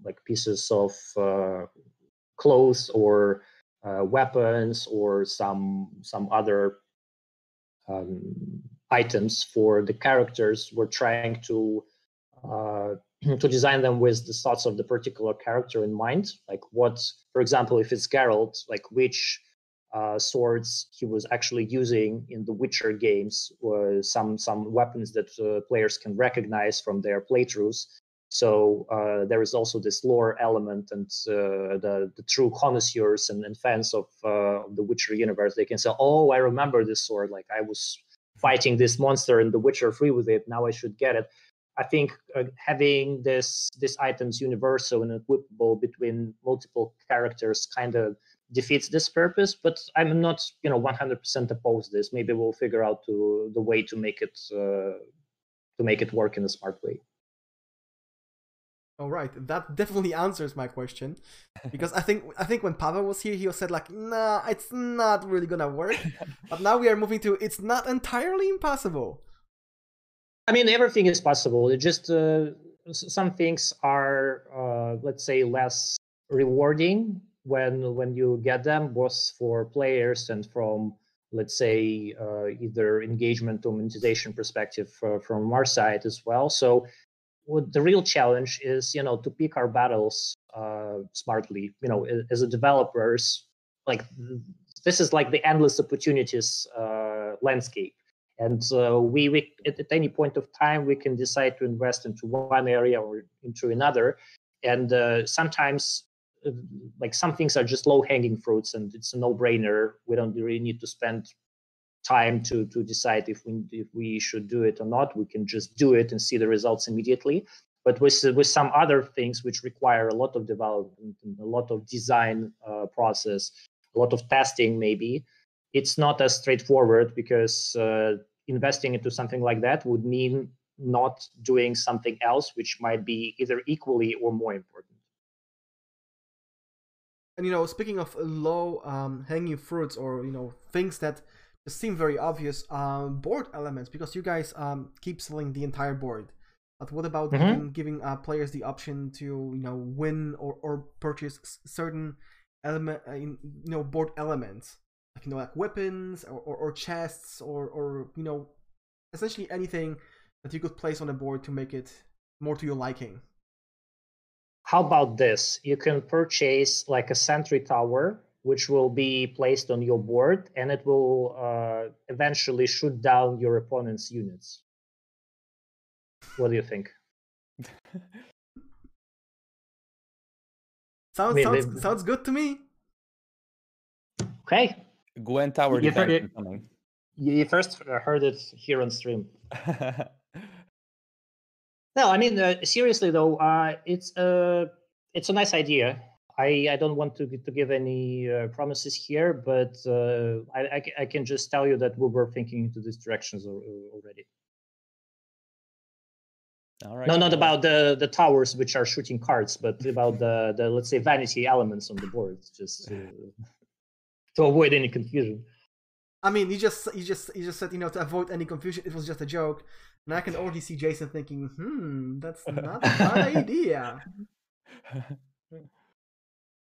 like pieces of uh, clothes or uh, weapons or some some other um, items for the characters? We're trying to uh, [clears throat] to design them with the thoughts of the particular character in mind. Like what, for example, if it's Geralt, like which uh, swords he was actually using in the Witcher games, uh, some some weapons that uh, players can recognize from their playthroughs. So uh, there is also this lore element, and uh, the the true connoisseurs and, and fans of uh, the Witcher universe, they can say, "Oh, I remember this sword. Like I was fighting this monster in The Witcher 3 with it. Now I should get it." I think having this this items universal and equipable between multiple characters kind of defeats this purpose but i'm not you know 100% opposed this. Maybe we'll figure out to the way to make it uh, to make it work in a smart way. All right. That definitely answers my question because i think i think when pavel was here he said like nah it's not really gonna work. [laughs] But now we are moving to it's not entirely impossible. I mean everything is possible. It just uh, some things are uh, let's say less rewarding when when you get them, both for players and from let's say uh, either engagement or monetization perspective uh, from our side as well. So what the real challenge is, you know, to pick our battles uh, smartly. You know, as a developers, like this is like the endless opportunities uh, landscape. And uh, we, we at, at, any point of time, we can decide to invest into one area or into another. And uh, sometimes like some things are just low hanging fruits and it's a no brainer. We don't really need to spend time to to decide if we if we should do it or not. We can just do it and see the results immediately. But with with some other things which require a lot of development a lot of design uh, process, a lot of testing, maybe it's not as straightforward because uh, investing into something like that would mean not doing something else which might be either equally or more important. And you know, speaking of low um, hanging fruits or you know things that seem very obvious, um, board elements because you guys um, keep selling the entire board. But what about mm-hmm. giving, giving uh, players the option to you know win or, or purchase certain element uh, you know board elements like you know like weapons or, or, or chests or or you know essentially anything that you could place on the board to make it more to your liking. How about this? You can purchase like a sentry tower, which will be placed on your board, and it will uh, eventually shoot down your opponent's units. What do you think? [laughs] sounds, I mean, sounds, they... sounds good to me. Okay. Gwen Tower you, you, you first heard it here on stream. [laughs] No, I mean uh, seriously though, uh, it's a uh, it's a nice idea. I, I don't want to to give any uh, promises here, but uh, I, I, I can just tell you that we were thinking into these directions already. All right. No, not about the the towers which are shooting cards, but about the the let's say vanity elements on the board, just to, [laughs] to avoid any confusion. I mean, you just you just you just said you know to avoid any confusion. It was just a joke. And I can already see Jason thinking, hmm, that's [laughs] not a bad idea. [laughs]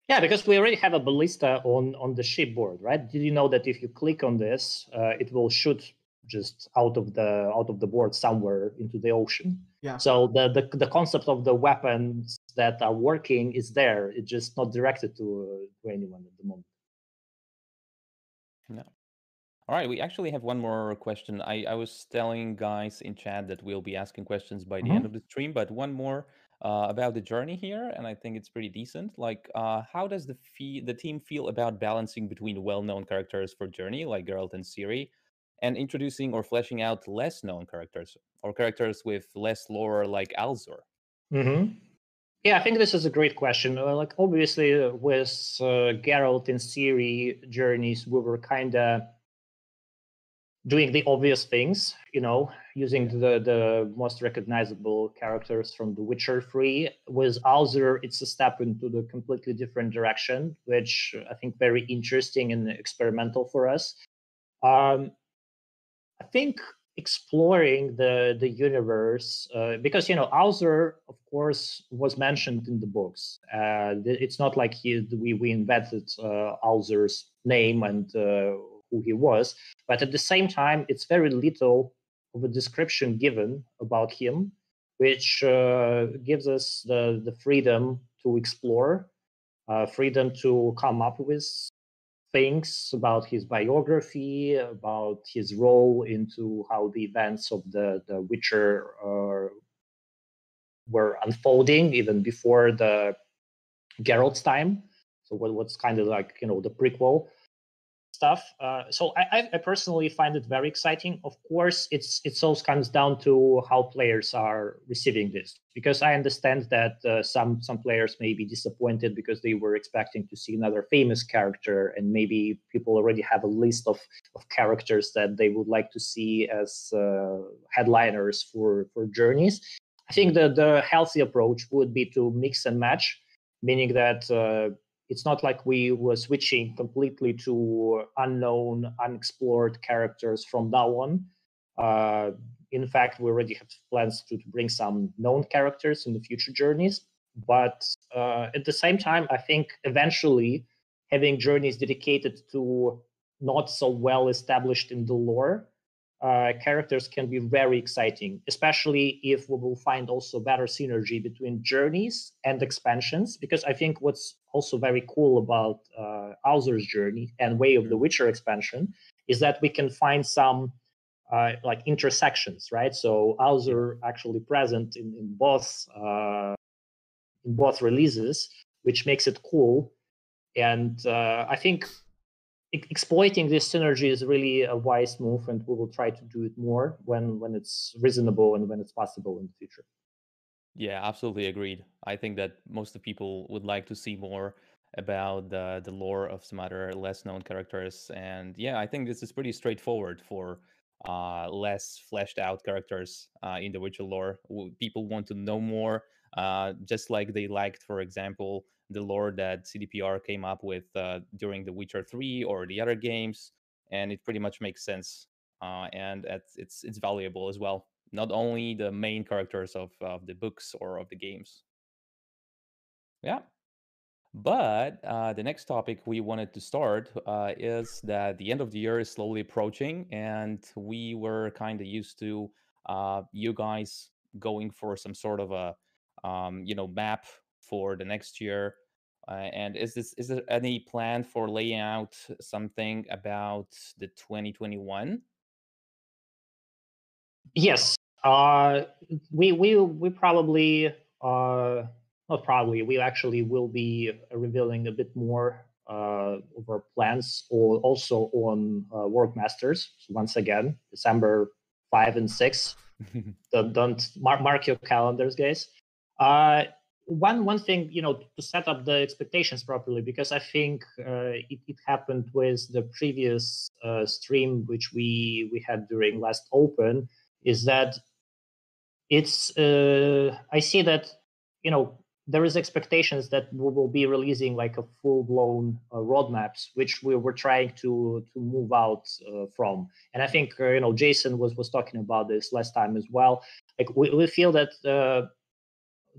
Yeah, because we already have a ballista on on the shipboard, right? Did you know that if you click on this, uh, it will shoot just out of the out of the board somewhere into the ocean? Yeah. So the the, the concept of the weapons that are working is there. It's just not directed to uh, to anyone at the moment. No. All right, we actually have one more question. I, I was telling guys in chat that we'll be asking questions by the mm-hmm. end of the stream, but one more uh, about the journey here, and I think it's pretty decent. Like, uh, how does the fee- the team feel about balancing between well-known characters for Journey, like Geralt and Ciri, and introducing or fleshing out less known characters or characters with less lore, like Alzur? Mm-hmm. Yeah, I think this is a great question. Uh, like, obviously, uh, with uh, Geralt and Ciri journeys, we were kind of doing the obvious things, you know, using the, the most recognizable characters from The Witcher 3. With Alzur, it's a step into the completely different direction, which I think very interesting and experimental for us. Um, I think exploring the the universe uh, because you know Alzur, of course, was mentioned in the books. Uh, it's not like he, we we invented uh, name and uh, who he was. But at the same time, it's very little of a description given about him, which uh, gives us the, the freedom to explore, uh, freedom to come up with things about his biography, about his role into how the events of the, the Witcher uh, were unfolding even before the Geralt's time. So what, what's kind of like you know the prequel stuff. Uh, so I, I, personally find it very exciting. Of course, it's it all comes down to how players are receiving this, because I understand that uh, some some players may be disappointed because they were expecting to see another famous character, and maybe people already have a list of, of characters that they would like to see as uh, headliners for for journeys. I think the the healthy approach would be to mix and match, meaning that uh, it's not like we were switching completely to unknown, unexplored characters from now on. Uh, in fact, we already have plans to, to, bring some known characters in the future journeys. But uh, at the same time, I think eventually having journeys dedicated to not so well established in the lore uh, characters can be very exciting, especially if we will find also better synergy between journeys and expansions. Because I think what's also very cool about uh, journey and Way of the. Witcher expansion is that we can find some uh, like intersections, right? So Alzur actually present in, in both uh, in both releases which makes it cool. And uh, I think exploiting this synergy is really a wise move, and we will try to do it more when when it's reasonable and when it's possible in the future. Yeah, absolutely agreed. I think that most of people would like to see more about the the lore of some other less known characters, and yeah, I think this is pretty straightforward for uh, less fleshed out characters uh, in the Witcher lore. People want to know more, uh, just like they liked, for example, the lore that CDPR came up with uh, during The Witcher 3 or the other games, and it pretty much makes sense. Uh, and it's, it's valuable as well. Not only the main characters of, of the books or of the games. Yeah. But uh, the next topic we wanted to start uh, is that the end of the year is slowly approaching, and we were kind of used to uh, you guys going for some sort of a um, you know map for the next year? Uh, and is this is there any plan for laying out something about the 2021? Yes, uh, we we we probably uh, not probably we actually will be revealing a bit more uh, of our plans, or also on uh, World Masters. So once again, December five and six. [laughs] don't, don't mark, mark your calendars, guys. Uh, one one thing you know to set up the expectations properly because i think uh, it, it, happened with the previous uh, stream which we we had during last open is that it's uh, i see that you know there is expectations that we will be releasing like a full blown uh, roadmaps which we were trying to to move out uh, from. And i think uh, you know jason was was talking about this last time as well. Like we, we feel that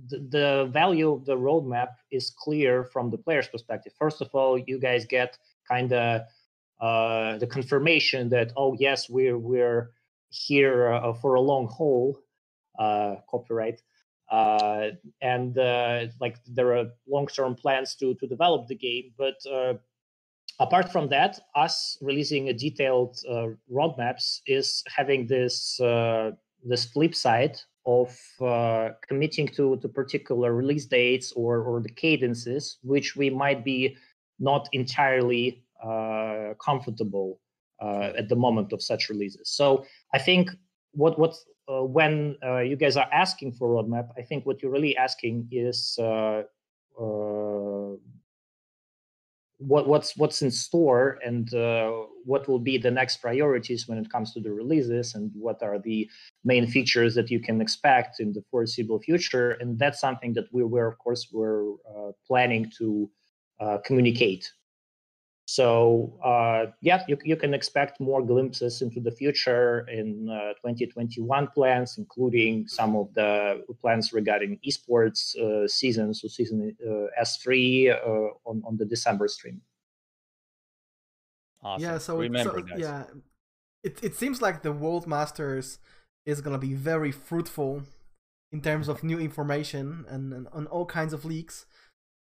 the, the value of the roadmap is clear from the player's perspective. First of all, you guys get kind of uh, the confirmation that oh yes, we're we're here uh, for a long haul. Uh, copyright. Uh, and uh, like there are long-term plans to to develop the game, but uh, apart from that, us releasing a detailed roadmaps is having this this flip side of uh, committing to, to particular release dates or, or the cadences, which we might be not entirely uh, comfortable uh, at the moment of such releases. So I think what what uh, when uh, you guys are asking for roadmap, I think what you're really asking is uh, what what's what's in store and uh, what will be the next priorities when it comes to the releases and what are the main features that you can expect in the foreseeable future. And that's something that we were of course we're uh, planning to uh, communicate so uh, yeah, you, you can expect more glimpses into the future in uh, 2021 plans, including some of the plans regarding esports uh, season, so season uh, S3 uh, on, on the December stream. Awesome. Yeah, so, Remember, so yeah, it, it seems like the World Masters is gonna be very fruitful in terms of new information and, and on all kinds of leaks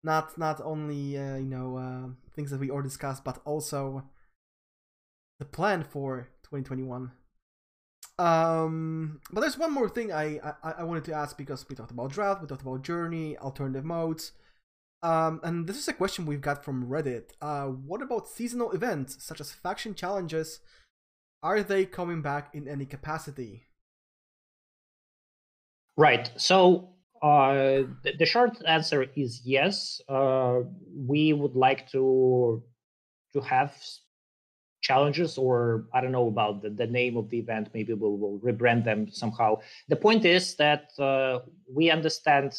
not not only uh, you know uh, things that we already discussed, but also the plan for 2021. Um, but there's one more thing I, I I wanted to ask because we talked about draft, we talked about journey, alternative modes. Um, and this is a question we've got from Reddit. Uh, what about seasonal events such as faction challenges? Are they coming back in any capacity? Right. So uh, the, the, short answer is yes. Uh, we would like to to have challenges, or I don't know about the, the name of the event. Maybe we'll, we'll rebrand them somehow. The point is that uh, we understand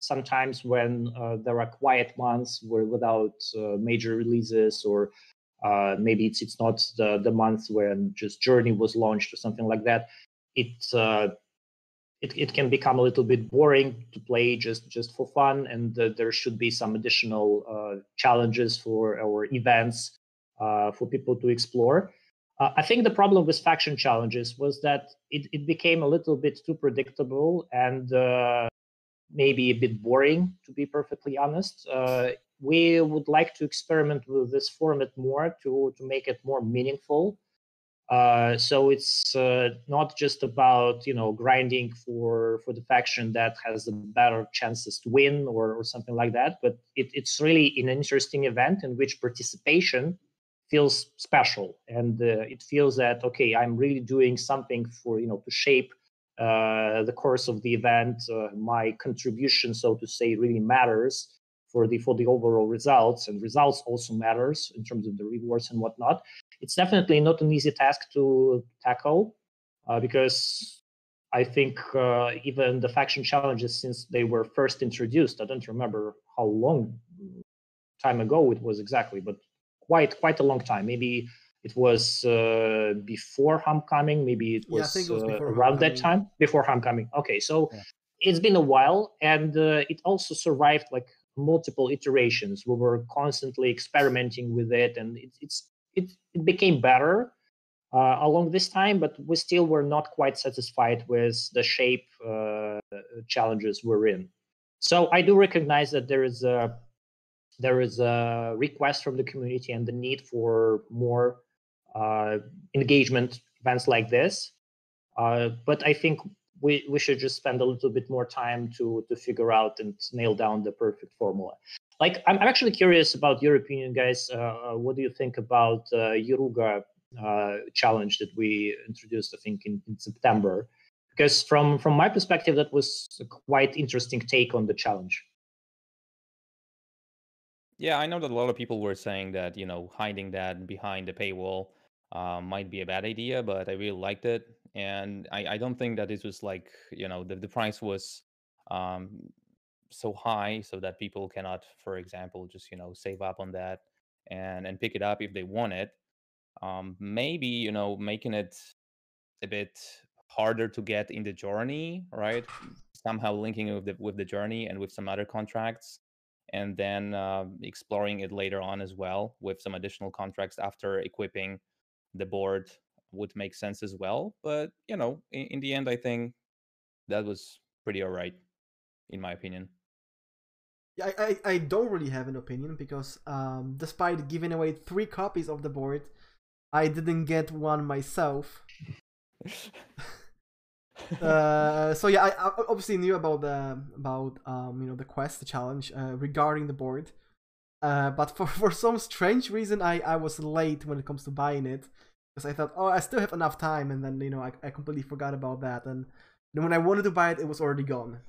sometimes when uh, there are quiet months where without uh, major releases, or uh, maybe it's it's not the the month when just Journey was launched or something like that. It it, it can become a little bit boring to play just just for fun and uh, there should be some additional uh, challenges for our events uh, for people to explore. Uh, i think the problem with faction challenges was that it, it became a little bit too predictable and uh, maybe a bit boring to be perfectly honest. Uh, we would like to experiment with this format more to to make it more meaningful Uh, so it's uh, not just about you know grinding for for the faction that has the better chances to win or, or something like that, but it, it's really an interesting event in which participation feels special and uh, it feels that okay, I'm really doing something for you know to shape uh, the course of the event. Uh, my contribution, so to say, really matters for the for the overall results, and results also matters in terms of the rewards and whatnot it's definitely not an easy task to tackle uh, because I think uh, even the faction challenges, since they were first introduced, I don't remember how long time ago it was exactly, but quite quite a long time. Maybe it was uh, before Homecoming. Maybe it was, yeah, it was uh, around that time before Homecoming. Okay, so yeah. it's been a while, and uh, it also survived like multiple iterations. We were constantly experimenting with it, and it, it's it, it became better uh, along this time, but we still were not quite satisfied with the shape uh, challenges we're in. So I do recognize that there is a there is a request from the community and the need for more uh, engagement events like this. Uh, but I think we, we should just spend a little bit more time to to figure out and nail down the perfect formula. Like, I'm, actually curious about your opinion, guys. Uh, uh what do you think about uh, Yoruga uh, challenge that we introduced, I think, in, in September? Because from from my perspective, that was a quite interesting take on the challenge. Yeah, I know that a lot of people were saying that you know hiding that behind the paywall uh, might be a bad idea, but I really liked it, and I, I don't think that it was like you know the the price was um, so high so that people cannot, for example, just you know save up on that and and pick it up if they want it. Um, maybe you know making it a bit harder to get in the journey, right? Somehow linking it with the with the journey and with some other contracts, and then uh, exploring it later on as well with some additional contracts after equipping the board would make sense as well. But you know, in, in the end, I think that was pretty alright, in my opinion. I, I, I don't really have an opinion because um, despite giving away three copies of the board, I didn't get one myself. uh, so yeah, I, I, obviously knew about the about um, you know the quest, the challenge uh, regarding the board, uh, but for, [laughs] for some strange reason, I, I was late when it comes to buying it because I thought, oh, I still have enough time, and then you know I, I completely forgot about that, and then when I wanted to buy it, it was already gone.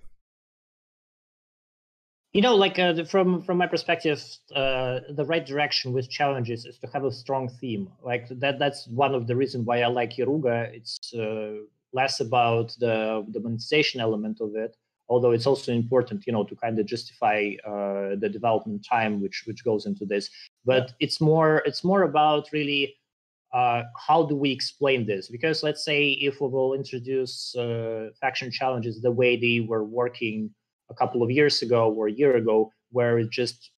You know like uh, from from my perspective uh, the right direction with challenges is to have a strong theme. Like that that's one of the reasons why i like yoruga. It's uh, less about the the monetization element of it although it's also important you know to kind of justify uh, the development time which which goes into this. But it's more it's more about really uh, how do we explain this? Because let's say if we will introduce uh, faction challenges the way they were working a couple of years ago or a year ago where it just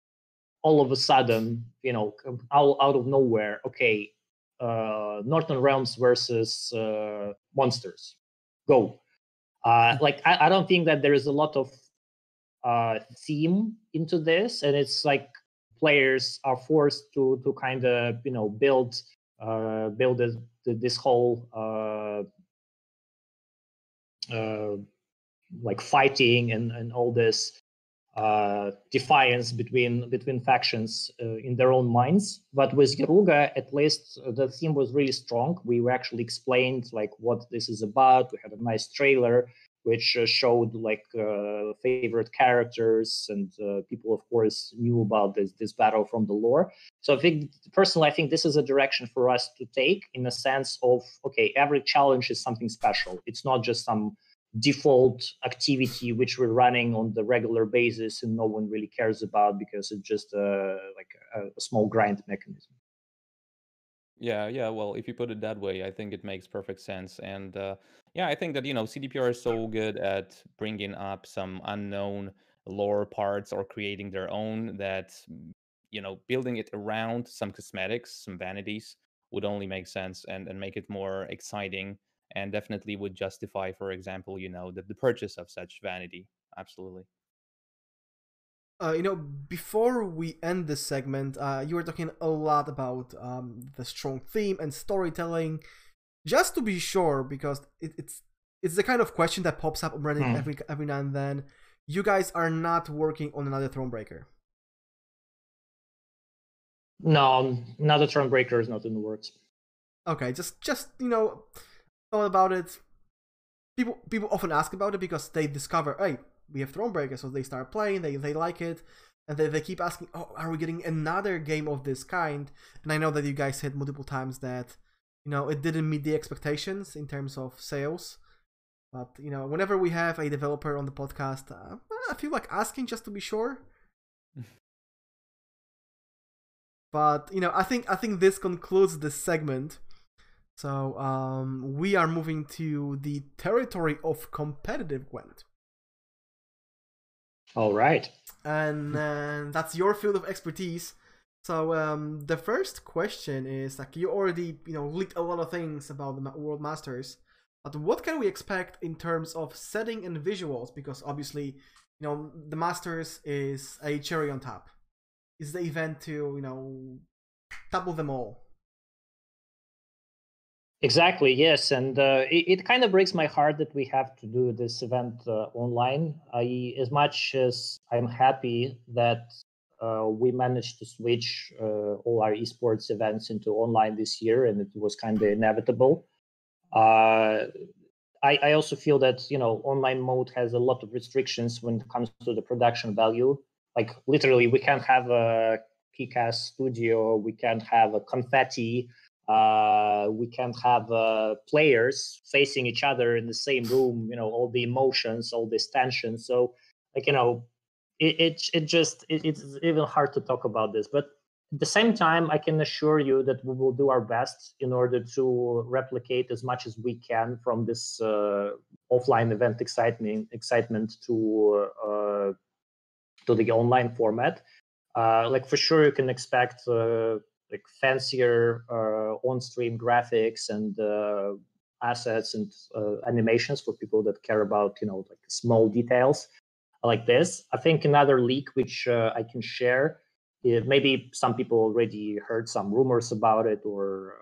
all of a sudden you know out, out of nowhere okay uh, northern realms versus uh, monsters. Go. Uh, like I, I, don't think that there is a lot of uh, theme into this and it's like players are forced to to kind of you know build uh, build this, this whole uh, uh, like fighting and, and all this uh, defiance between between factions in their own minds. But with Yaruga, at least the theme was really strong. We actually explained like what this is about. We had a nice trailer which uh, showed like uh, favorite characters, and uh, people, of course, knew about this this battle from the lore. So I think personally, I think this is a direction for us to take in the sense of okay, every challenge is something special. It's not just some default activity which we're running on the regular basis and no one really cares about because it's just a, like a, a small grind mechanism yeah yeah well if you put it that way i think it makes perfect sense and uh, yeah i think that you know cdpr is so good at bringing up some unknown lore parts or creating their own that you know building it around some cosmetics some vanities would only make sense and, and make it more exciting and definitely would justify, for example, you know, the, the purchase of such vanity. Absolutely. Uh, you know, before we end this segment, uh, you were talking a lot about um, the strong theme and storytelling. just to be sure, because it, it's it's the kind of question that pops up on Reddit Hmm. every every now and then. You guys are not working on another Thronebreaker. No, another Thronebreaker is not in the works. Okay, just just you know, thought about it. People people often ask about it because they discover, hey, we have Thronebreaker, so they start playing, they they like it, and they, they keep asking, oh, are we getting another game of this kind? And I know that you guys said multiple times that you know it didn't meet the expectations in terms of sales. But you know, whenever we have a developer on the podcast, uh, I feel like asking just to be sure. [laughs] but you know, I think I think this concludes this segment. So um, we are moving to the territory of competitive Gwent, All right. and uh, that's your field of expertise. So um, the first question is like you already you know leaked a lot of things about the World Masters, but what can we expect in terms of setting and visuals? Because obviously, you know, the Masters is a cherry on top. Is the event to you know double them all? Exactly, yes. And uh, it, it kind of breaks my heart that we have to do this event uh, online. I, as much as I'm happy that uh, we managed to switch uh, all our esports events into online this year, and it was kind of inevitable. Uh, I, I also feel that you know online mode has a lot of restrictions when it comes to the production value. Like literally, we can't have a PCAS studio, we can't have a confetti, uh, we can't have uh, players facing each other in the same room. You know, all the emotions, all this tension. So, like you know, it it, it just it, it's even hard to talk about this, but at the same time, I can assure you that we will do our best in order to replicate as much as we can from this uh, offline event excitement excitement to uh, to the online format. Uh, like for sure, you can expect uh, like fancier uh, on-stream graphics and uh, assets and uh, animations for people that care about you know like small details like this. I think another leak which I can share maybe some people already heard some rumors about it or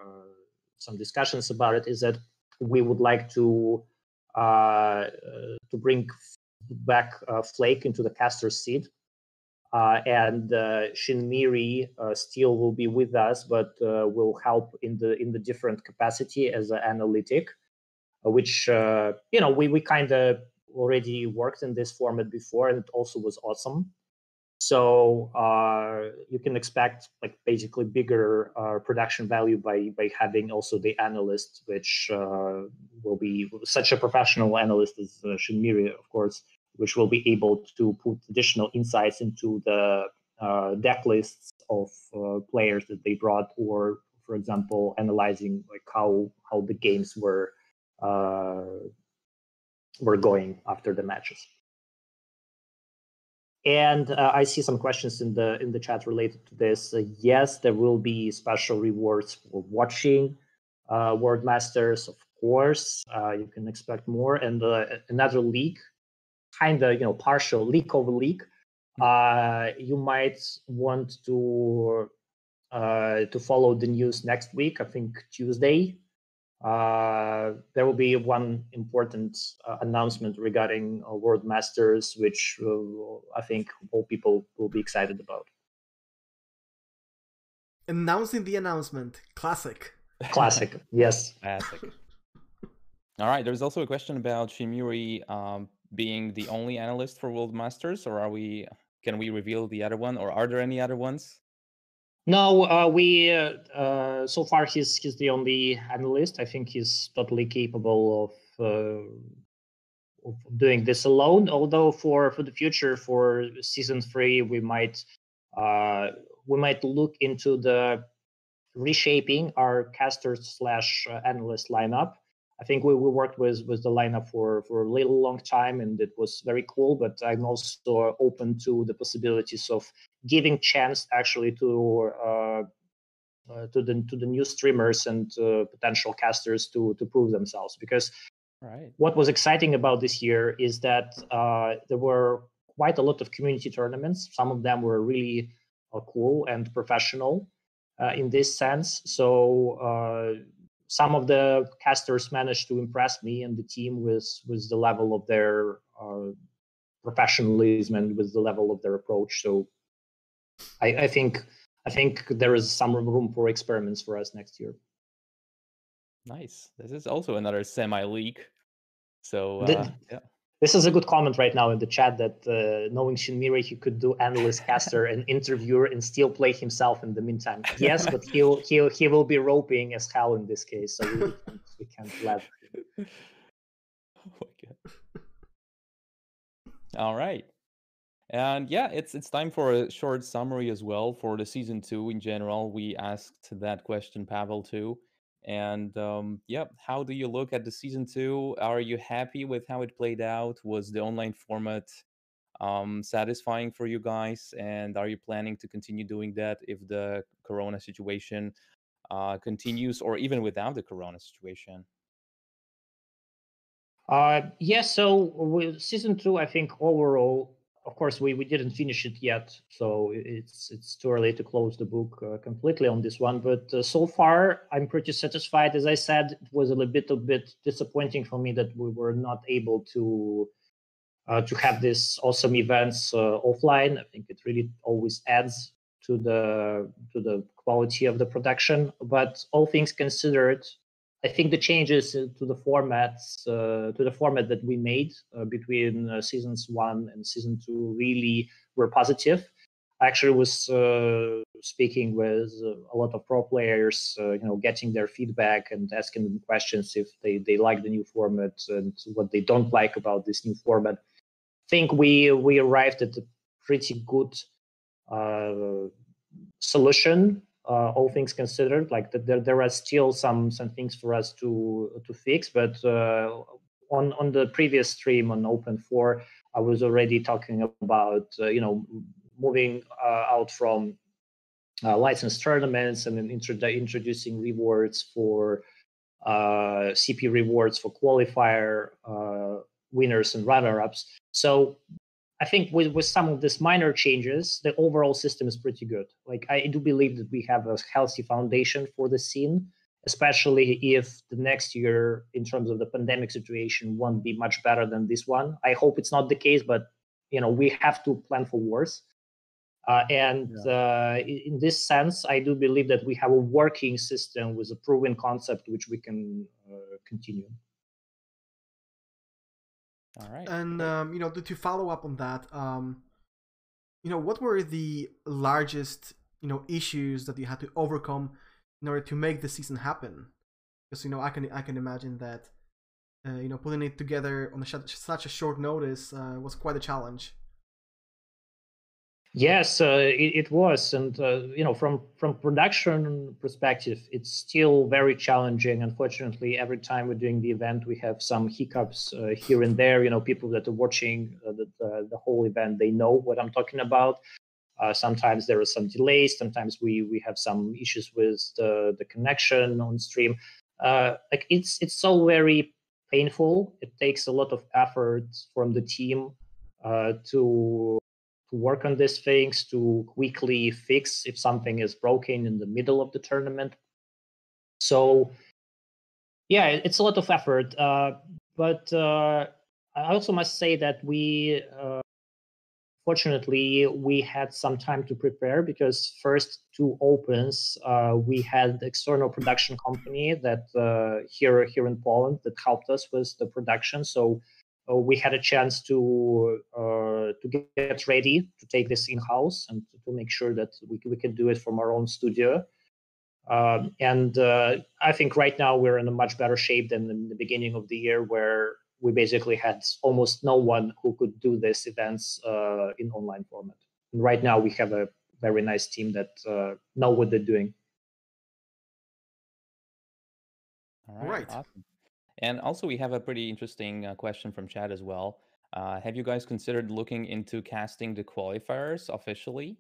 some discussions about it is that we would like to uh, to bring back uh, Flake into the caster seat. Uh, and uh, Shinmiri uh, still will be with us, but uh, will help in the in the different capacity as an analytic, uh, which uh, you know we we kind of already worked in this format before, and it also was awesome. So you can expect like basically bigger production value by by having also the analyst, which will be such a professional analyst as Shinmiri, of course, which will be able to put additional insights into the uh, deck lists of uh, players that they brought, or for example, analyzing like how how the games were uh, were going after the matches. And uh, I see some questions in the in the chat related to this. Uh, yes, there will be special rewards for watching uh, World Masters, of course. Uh, you can expect more. And uh, another leak, kind of you know partial leak over leak. Uh, you might want to uh, to follow the news next week. I think Tuesday. Uh, there will be one important uh, announcement regarding uh, World Masters, which uh, I think all people will be excited about. Announcing the announcement, classic. [laughs] Classic, yes. Classic. All right. There's also a question about Shinmiri um, being the only analyst for World Masters, or are we? Can we reveal the other one, or are there any other ones? No, uh, we uh, uh, so far he's he's the only analyst. I think he's totally capable of uh, of doing this alone. Although for for the future, for season three, we might uh, we might look into the reshaping our caster slash analyst lineup. I think we, we worked with with the lineup for for a little long time, and it was very cool. But I'm also open to the possibilities of giving chance actually to uh, uh, to the to the new streamers and uh, potential casters to to prove themselves. Because Right. what was exciting about this year is that uh, there were quite a lot of community tournaments. Some of them were really uh, cool and professional uh, in this sense. So uh, some of the casters managed to impress me and the team with with the level of their uh, professionalism and with the level of their approach. So I, I think I think there is some room for experiments for us next year. Nice. This is also another semi leak. So uh, The- yeah. This is a good comment right now in the chat that uh, knowing Shinmiri, he could do analyst, [laughs] caster, and interviewer, and still play himself in the meantime. Yes, but he'll he'll he will be roping as hell in this case, so we can't, we [laughs] can't let. oh my god. All right. And yeah, it's it's time for a short summary as well for the season two in general. We asked that question, Pavel, too. And um, yeah, how do you look at the season two? Are you happy with how it played out? Was the online format um, satisfying for you guys? And are you planning to continue doing that if the Corona situation uh, continues, or even without the Corona situation? Uh, yes, so with season two, I think overall, of course, we, we didn't finish it yet, so it's it's too early to close the book uh, completely on this one. But uh, so far, I'm pretty satisfied. As I said, it was a little bit a bit disappointing for me that we were not able to uh, to have this awesome events uh, offline. I think it really always adds to the to the quality of the production. But all things considered, I think the changes uh, to the formats, uh, to the format that we made uh, between uh, seasons one and season two, really were positive. I actually was uh, speaking with uh, a lot of pro players, you know, getting their feedback and asking them questions if they they like the new format and what they don't like about this new format. I think we we arrived at a pretty good solution uh, all things considered like there, there are still some some things for us to to fix but uh, on on the previous stream on open 4 i was already talking about uh, you know moving uh, out from uh, licensed tournaments and then introdu- introducing rewards for uh, cp rewards for qualifier winners and runner-ups. So I think with, with some of these minor changes, the overall system is pretty good. Like I do believe that we have a healthy foundation for the scene, especially if the next year, in terms of the pandemic situation, won't be much better than this one. I hope it's not the case, but you know we have to plan for worse. Uh, and yeah. uh, in this sense, I do believe that we have a working system with a proven concept which we can uh, continue. All right. And um, you know, to, to follow up on that, um, you know, what were the largest you know issues that you had to overcome in order to make the season happen? Because you know, I can I can imagine that uh, you know putting it together on a sh- such a short notice uh, was quite a challenge. Yes, uh, it, it, was, and uh, you know, from from production perspective, it's still very challenging. Unfortunately, every time we're doing the event, we have some hiccups uh, here and there. You know, people that are watching uh, the, the, whole event, they know what I'm talking about. Uh, sometimes there are some delays. Sometimes we we have some issues with the the connection on stream. Uh, like it's it's so very painful. It takes a lot of effort from the team to to work on these things, to quickly fix if something is broken in the middle of the tournament. So, yeah, it's a lot of effort. Uh, but uh, I also must say that we, uh, fortunately, we had some time to prepare because first two opens, uh, we had external production company that uh, here here in Poland that helped us with the production. So we had a chance to uh, to get ready to take this in house and to make sure that we we can do it from our own studio. Um, and uh, I think right now we're in a much better shape than in the beginning of the year, where we basically had almost no one who could do these events uh, in online format. And right now we have a very nice team that uh, know what they're doing. All right. right. Awesome. And also, we have a pretty interesting uh, question from Chad as well. Uh, have you guys considered looking into casting the qualifiers officially?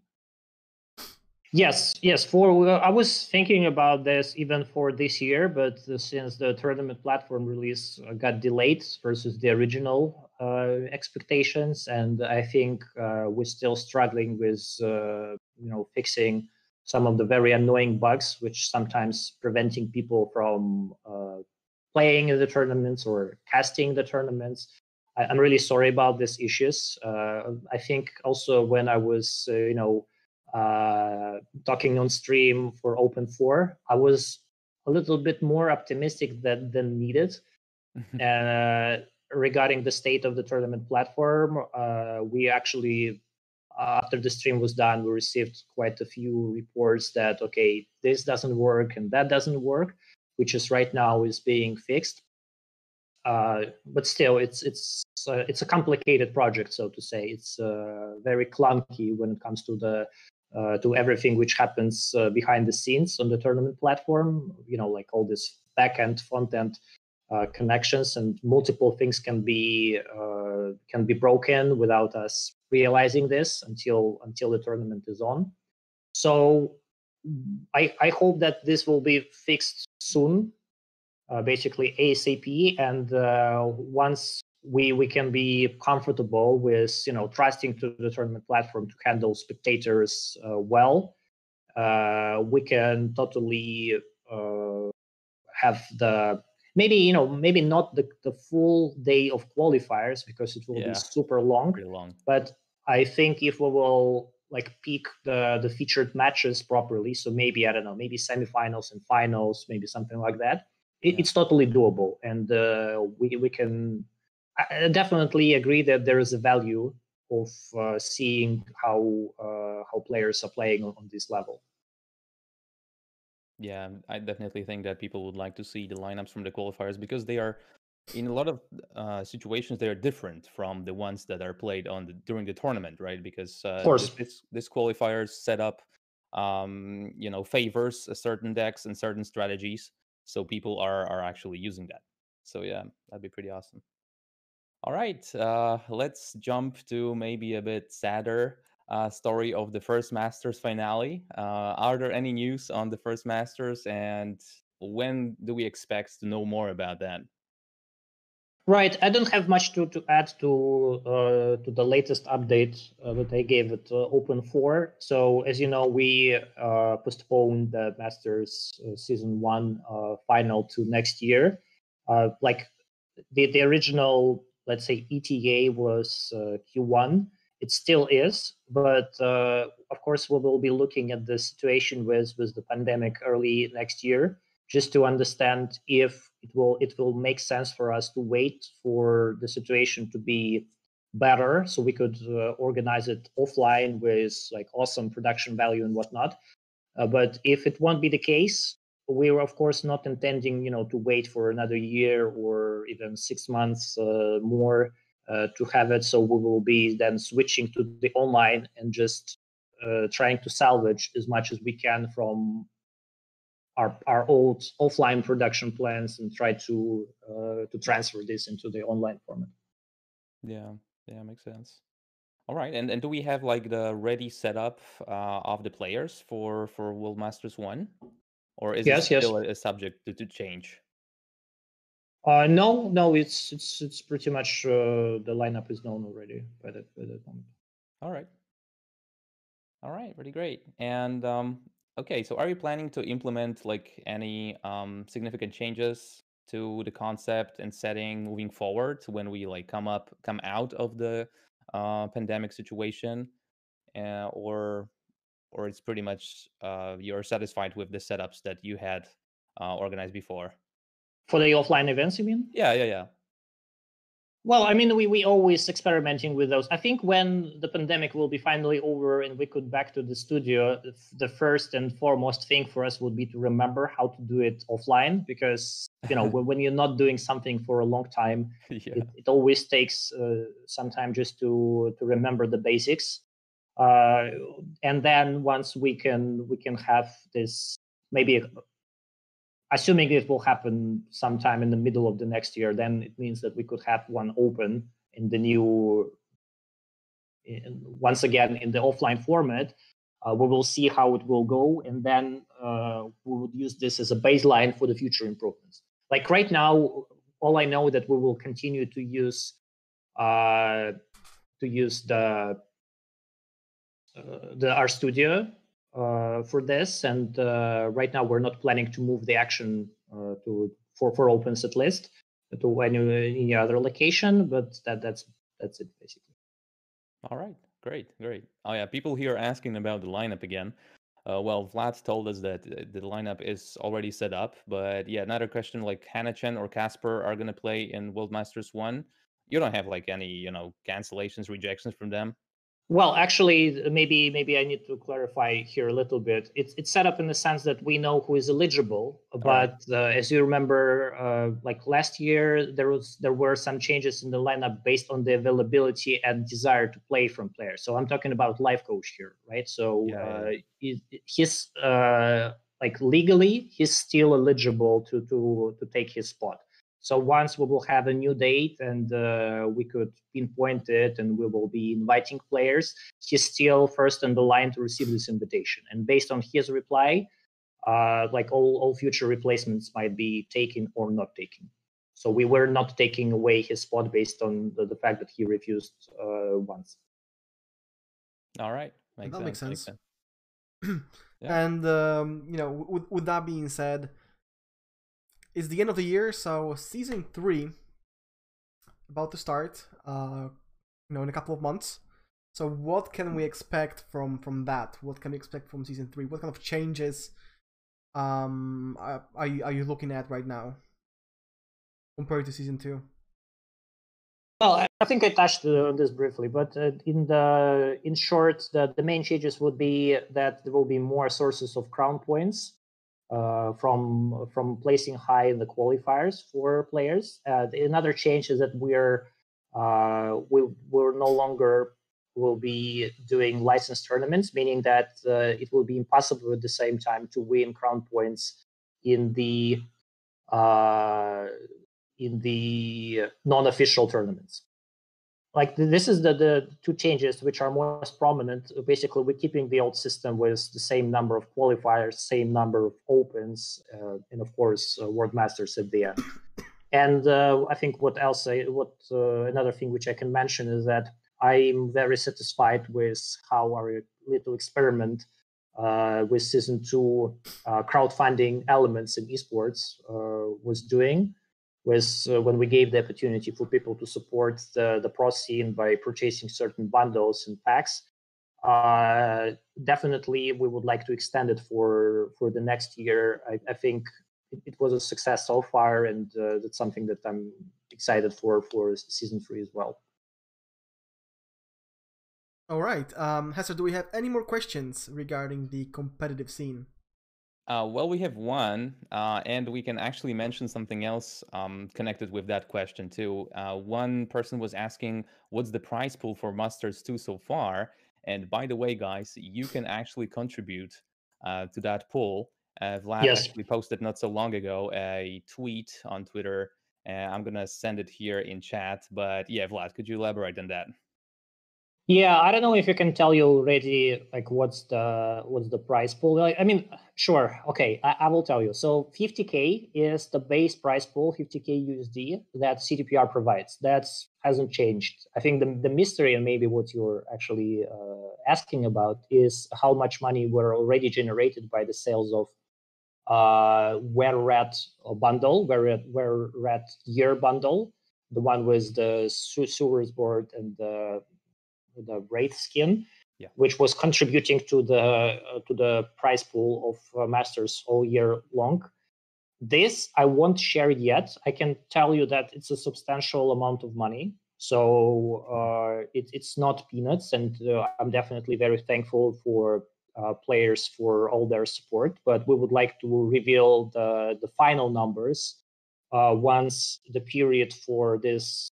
Yes, yes. For uh, I was thinking about this even for this year, but uh, since the tournament platform release uh, got delayed versus the original uh, expectations, and I think we're still struggling with you know fixing some of the very annoying bugs, which sometimes preventing people from playing in the tournaments or casting the tournaments. I, am really sorry about these issues. Uh, I think also when I was, uh, you know, uh, talking on stream for Open Four, I was a little bit more optimistic that, than needed. uh, regarding the state of the tournament platform, uh, we actually, after the stream was done, we received quite a few reports that okay, this doesn't work and that doesn't work, which is right now is being fixed. Uh, but still, it's it's uh, it's a complicated project, so to say. It's uh, very clunky when it comes to the uh, to everything which happens uh, behind the scenes on the tournament platform. You know, like all this back end, front end uh, connections, and multiple things can be can be broken without us realizing this until until the tournament is on. So I I hope that this will be fixed soon, uh, basically ASAP, and uh, once we we can be comfortable with you know trusting to the tournament platform to handle spectators uh, well uh, we can totally uh, have the maybe you know maybe not the, the full day of qualifiers because it will yeah. be super long, long but i think if we will like pick the the featured matches properly so maybe i don't know maybe semifinals and finals maybe something like that it, yeah. it's totally doable and uh, we we can I definitely agree that there is a value of uh, seeing how uh, how players are playing on, on, this level. Yeah, I definitely think that people would like to see the lineups from the qualifiers because they are, in a lot of uh, situations, they are different from the ones that are played on the, during the tournament, right? Because uh, of course, this, this qualifiers setup, um, you know, favors certain decks and certain strategies, so people are are actually using that. So yeah, that'd be pretty awesome. All right, uh, let's jump to maybe a bit sadder uh, story of the first Masters finale. Uh, are there any news on the first Masters, and when do we expect to know more about that? Right, I don't have much to, to add to uh, to the latest update uh, that I gave at uh, Open Four. So, as you know, we postponed the Masters season one final to next year. like the the original let's say ETA was uh, Q1. It still is, but uh, of course we will be looking at the situation with with the pandemic early next year, just to understand if it will it will make sense for us to wait for the situation to be better, so we could uh, organize it offline with like awesome production value and whatnot. Uh, but if it won't be the case, we are of course not intending you know to wait for another year or even six months uh, more uh, to have it so we will be then switching to the online and just uh, trying to salvage as much as we can from our our old offline production plans and try to uh, to transfer this into the online format yeah yeah makes sense all right and and do we have like the ready setup uh, of the players for for world masters one or is yes, it still yes. a, subject to, to change? Uh, no, no, it's it's it's pretty much uh, the lineup is known already by that by that moment. All right, all right, pretty great. And um, okay, so are you planning to implement like any um, significant changes to the concept and setting moving forward when we like come up come out of the uh, pandemic situation, uh, or or it's pretty much uh, you're satisfied with the setups that you had uh, organized before? For the offline events, you mean? Yeah, yeah, yeah. Well, I mean, we we always experimenting with those. I think when the pandemic will be finally over and we could back to the studio, the first and foremost thing for us would be to remember how to do it offline because you know [laughs] when you're not doing something for a long time, yeah. it, it, always takes uh, some time just to to remember the basics. Uh, and then once we can we can have this maybe assuming it will happen sometime in the middle of the next year then it means that we could have one open in the new in, once again in the offline format. Uh, we will see how it will go and then uh, we would use this as a baseline for the future improvements. Like right now all i know that we will continue to use uh, to use the uh, the our studio uh, for this, and uh, right now we're not planning to move the action uh, to for for opens at least to any any other location. But that that's that's it basically. All right, great, great. Oh yeah, people here asking about the lineup again. Uh, well, Vlad told us that uh, the lineup is already set up, but yeah, another question like Hannah-Chen or Casper are gonna play in World Masters One. You don't have like any, you know, cancellations, rejections from them. Well, actually, maybe maybe I need to clarify here a little bit. It's it's set up in the sense that we know who is eligible, but right. uh, as you remember, uh, like last year, there was there were some changes in the lineup based on the availability and desire to play from players. So I'm talking about Lifecoach here, right? So yeah, uh, he's uh, like legally he's still eligible to to to take his spot. So once we will have a new date and uh, we could pinpoint it and we will be inviting players, he's still first in the line to receive this invitation. And based on his reply, uh, like all, all future replacements might be taken or not taken. So we were not taking away his spot based on the, the fact that he refused uh, once. All right. Makes that sense. makes sense. [clears throat] yeah. And, um, you know, with, with that being said, it's the end of the year, so season three about to start. Uh, you know, in a couple of months. So what can we expect from from that? What can we expect from season three? What kind of changes um are, are you are you looking at right now compared to season two? Well, I think I touched on this briefly, but uh, in the in short, the, the main changes would be that there will be more sources of crown points uh, from from placing high in the qualifiers for players. Uh, another change is that we're uh, we we're no longer will be doing license tournaments, meaning that uh, it will be impossible at the same time to win crown points in the uh, in the non-official tournaments like this is the, the two changes which are most prominent basically we're keeping the old system with the same number of qualifiers same number of opens uh, and of course uh, world masters at the end. And uh, i think what else I, what uh, another thing which i can mention is that i'm very satisfied with how our little experiment uh, with season two uh, crowdfunding elements in esports was doing was uh, when we gave the opportunity for people to support the, the pro scene by purchasing certain bundles and packs. Uh, definitely, we would like to extend it for for the next year. I, I think it, it, was a success so far, and uh, that's something that I'm excited for for season three as well. All right, um, do we have any more questions regarding the competitive scene? Uh, well, we have one, uh, and we can actually mention something else um, connected with that question too. Uh, one person was asking, "What's the prize pool for Masters 2 so far?" And by the way, guys, you can actually contribute uh, to that pool. Uh, Vlad yes. actually posted not so long ago a tweet on Twitter. I'm gonna send it here in chat. But yeah, Vlad, could you elaborate on that? Yeah, I don't know if you can tell you already like what's the what's the price pool. I mean, sure, okay, I, I, will tell you. So 50k is the base price pool, 50k USD that CDPR provides. That hasn't changed. I think the the mystery and maybe what you're actually uh, asking about is how much money were already generated by the sales of uh where red bundle, where where red year bundle, the one with the sewers board and the the wraith skin, yeah. which was contributing to the uh, to the prize pool of uh, masters all year long. This I won't share it yet. I can tell you that it's a substantial amount of money. So uh, it, it's not peanuts, and uh, I'm definitely very thankful for uh, players for all their support. But we would like to reveal the the final numbers uh, once the period for this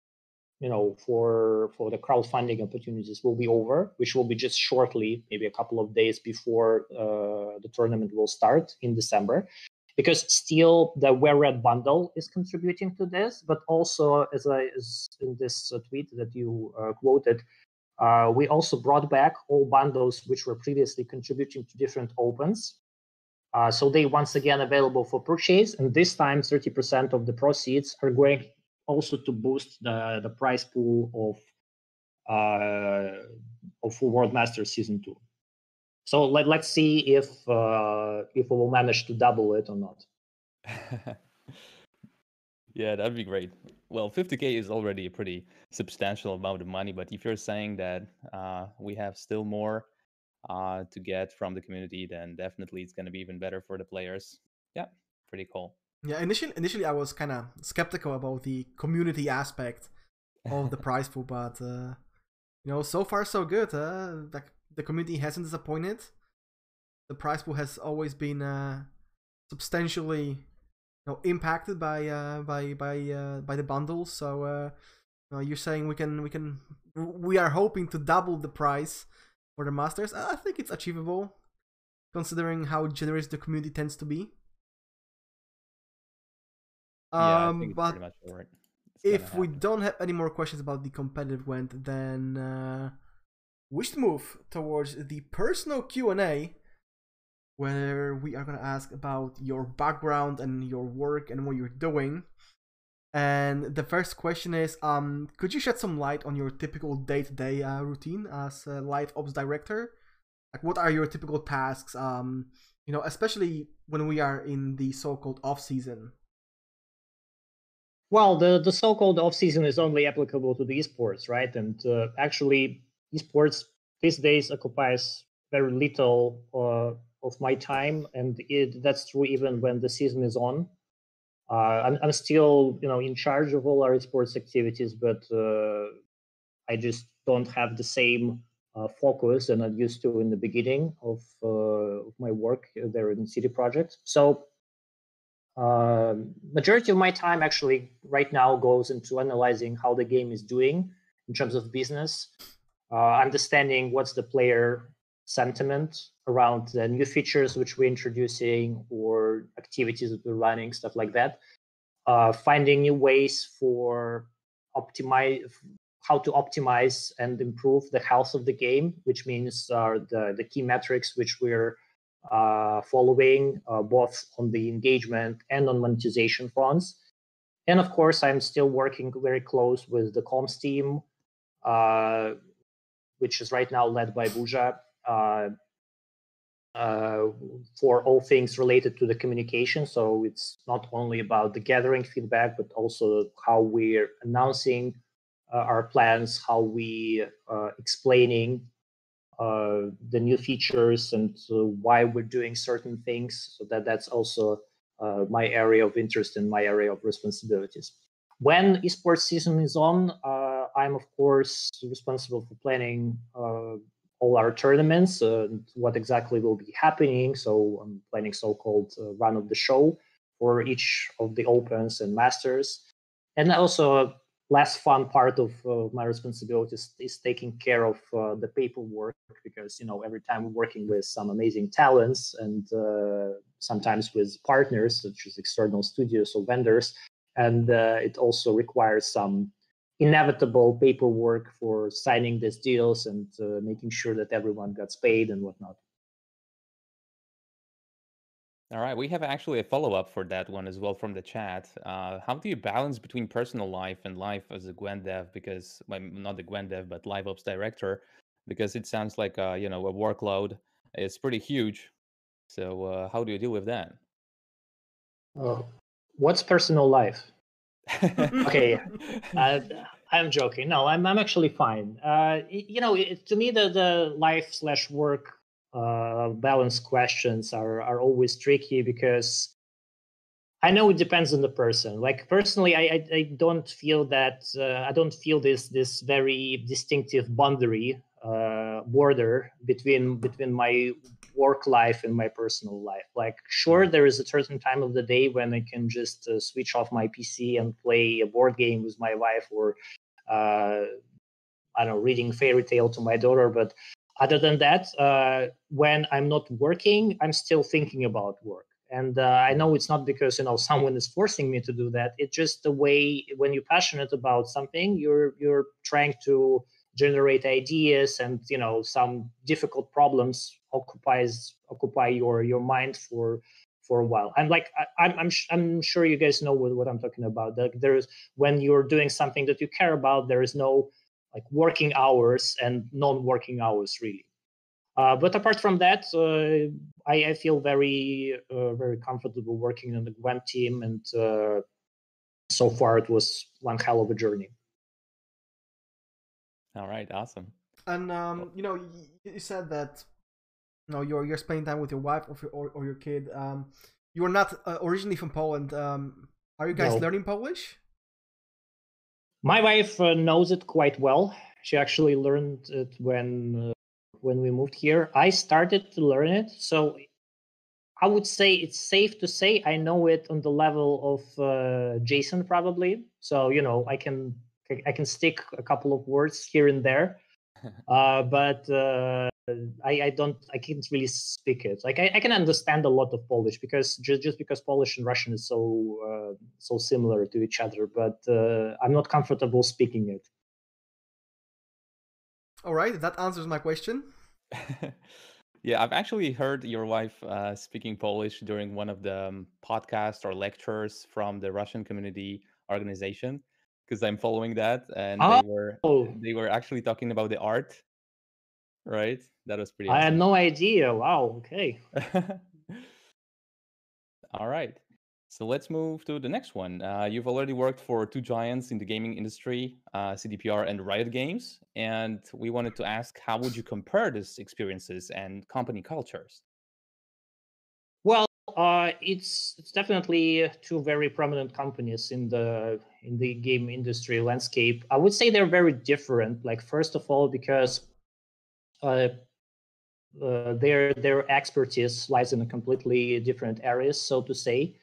you know for for the crowdfunding opportunities will be over which will be just shortly maybe a couple of days before uh, the tournament will start in december. Because still the wear red bundle is contributing to this but also as i as in this uh, tweet that you uh, quoted uh, we also brought back all bundles which were previously contributing to different opens. Uh, so they once again available for purchase and this time 30% of the proceeds are going also to boost the, the prize pool of uh, of World Masters Season 2. So let, let's see if uh, if we will manage to double it or not. [laughs] yeah, that'd be great. Well, 50k is already a pretty substantial amount of money, but if you're saying that uh, we have still more uh, to get from the community, then definitely it's going to be even better for the players. Yeah, pretty cool. Yeah, initially, initially I was kind of skeptical about the community aspect of the [laughs] prize pool, but uh, you know, so far so good. Uh, like the community hasn't disappointed. The prize pool has always been uh, substantially, you know, impacted by uh, by by uh, by the bundles. So uh, you know, you're saying we can we can we are hoping to double the price for the masters. I think it's achievable, considering how generous the community tends to be. Yeah, um, but right. if we don't have any more questions about the competitive Gwent, then uh, we should move towards the personal Q and A, where we are gonna ask about your background and your work and what you're doing. And the first question is, um, could you shed some light on your typical day-to-day uh, routine as a live ops director? Like, what are your typical tasks? Um, you know, especially when we are in the so-called off season. Well, the, the so-called off-season is only applicable to the esports, right? And uh, actually, esports these days occupies very little uh, of my time, and it, that's true even when the season is on. Uh, I'm, I'm still, you know, in charge of all our esports activities, but uh, I just don't have the same uh, focus than I used to in the beginning of, uh, of my work there in CD Projekt. So uh, majority of my time actually right now goes into analyzing how the game is doing in terms of business, uh, understanding what's the player sentiment around the new features which we're introducing or activities that we're running, stuff like that. Uh, finding new ways for optimize how to optimize and improve the health of the game, which means uh, the the key metrics which we're uh, following uh, both on the engagement and on monetization fronts. And of course, I'm still working very close with the comms team, uh, which is right now led by Burza, uh, uh, for all things related to the communication. So it's not only about the gathering feedback, but also how we're announcing uh, our plans, how we explaining uh, the new features and uh, why we're doing certain things. So that that's also uh, my area of interest and my area of responsibilities. When esports season is on, uh, I'm of course responsible for planning all our tournaments and what exactly will be happening. So I'm planning so-called run of the show for each of the opens and masters, and also less fun part of uh, my responsibilities is taking care of uh, the paperwork because you know every time we're working with some amazing talents and uh, sometimes with partners such as external studios or vendors and uh, it also requires some inevitable paperwork for signing these deals and uh, making sure that everyone gets paid and whatnot all right, we have actually a follow up for that one as well from the chat. Uh, how do you balance between personal life and life as a Gwent dev? Because well, not the Gwent dev, but live ops director, because it sounds like uh, you know a workload is pretty huge. So uh, how do you deal with that? Uh, what's personal life? [laughs] okay, [laughs] uh, I'm joking. No, I'm I'm actually fine. Uh, you know, it, to me, the the life slash work uh, balance questions are are always tricky because I know it depends on the person. Like personally, I I, I don't feel that uh, I don't feel this this very distinctive boundary uh, border between between my work life and my personal life. Like sure, there is a certain time of the day when I can just uh, switch off my PC and play a board game with my wife or uh, I don't know, reading fairy tale to my daughter, but other than that, uh, when I'm not working, I'm still thinking about work. And uh, I know it's not because you know someone is forcing me to do that. It's just the way when you're passionate about something, you're you're trying to generate ideas, and you know some difficult problems occupies occupy your your mind for for a while. I'm like I, am I'm I'm sure you guys know what, what I'm talking about. That there's when you're doing something that you care about, there is no like working hours and non-working hours really Uh, but apart from that, uh, I, I, feel very uh, very comfortable working on the Gwent team, and uh, so far it was one hell of a journey. All right, awesome. And um, you know, you said that you know you're you're spending time with your wife or or, or your kid. Um, you are not uh, originally from Poland. Um, are you guys no. learning Polish? My wife uh, knows it quite well. She actually learned it when when we moved here. I started to learn it, so I would say it's safe to say I know it on the level of uh, Jason probably. So you know I can I can stick a couple of words here and there, [laughs] uh, but uh, I, I don't I can't really speak it. Like I, I, can understand a lot of Polish because just just because Polish and Russian is so uh, so similar to each other, but uh, I'm not comfortable speaking it. All right, that answers my question. [laughs] yeah, I've actually heard your wife uh, speaking Polish during one of the um, podcasts or lectures from the Russian community organization because I'm following that, and oh. they were they were actually talking about the art, right? That was pretty. I had no idea. Wow. Okay. [laughs] All right. So let's move to the next one. Uh, you've already worked for two giants in the gaming industry, uh, CDPR and Riot Games, and we wanted to ask, how would you compare these experiences and company cultures? Well, uh, it's it's definitely two very prominent companies in the in the game industry landscape. I would say they're very different. Like first of all, because their their expertise lies in a completely different areas, so to say.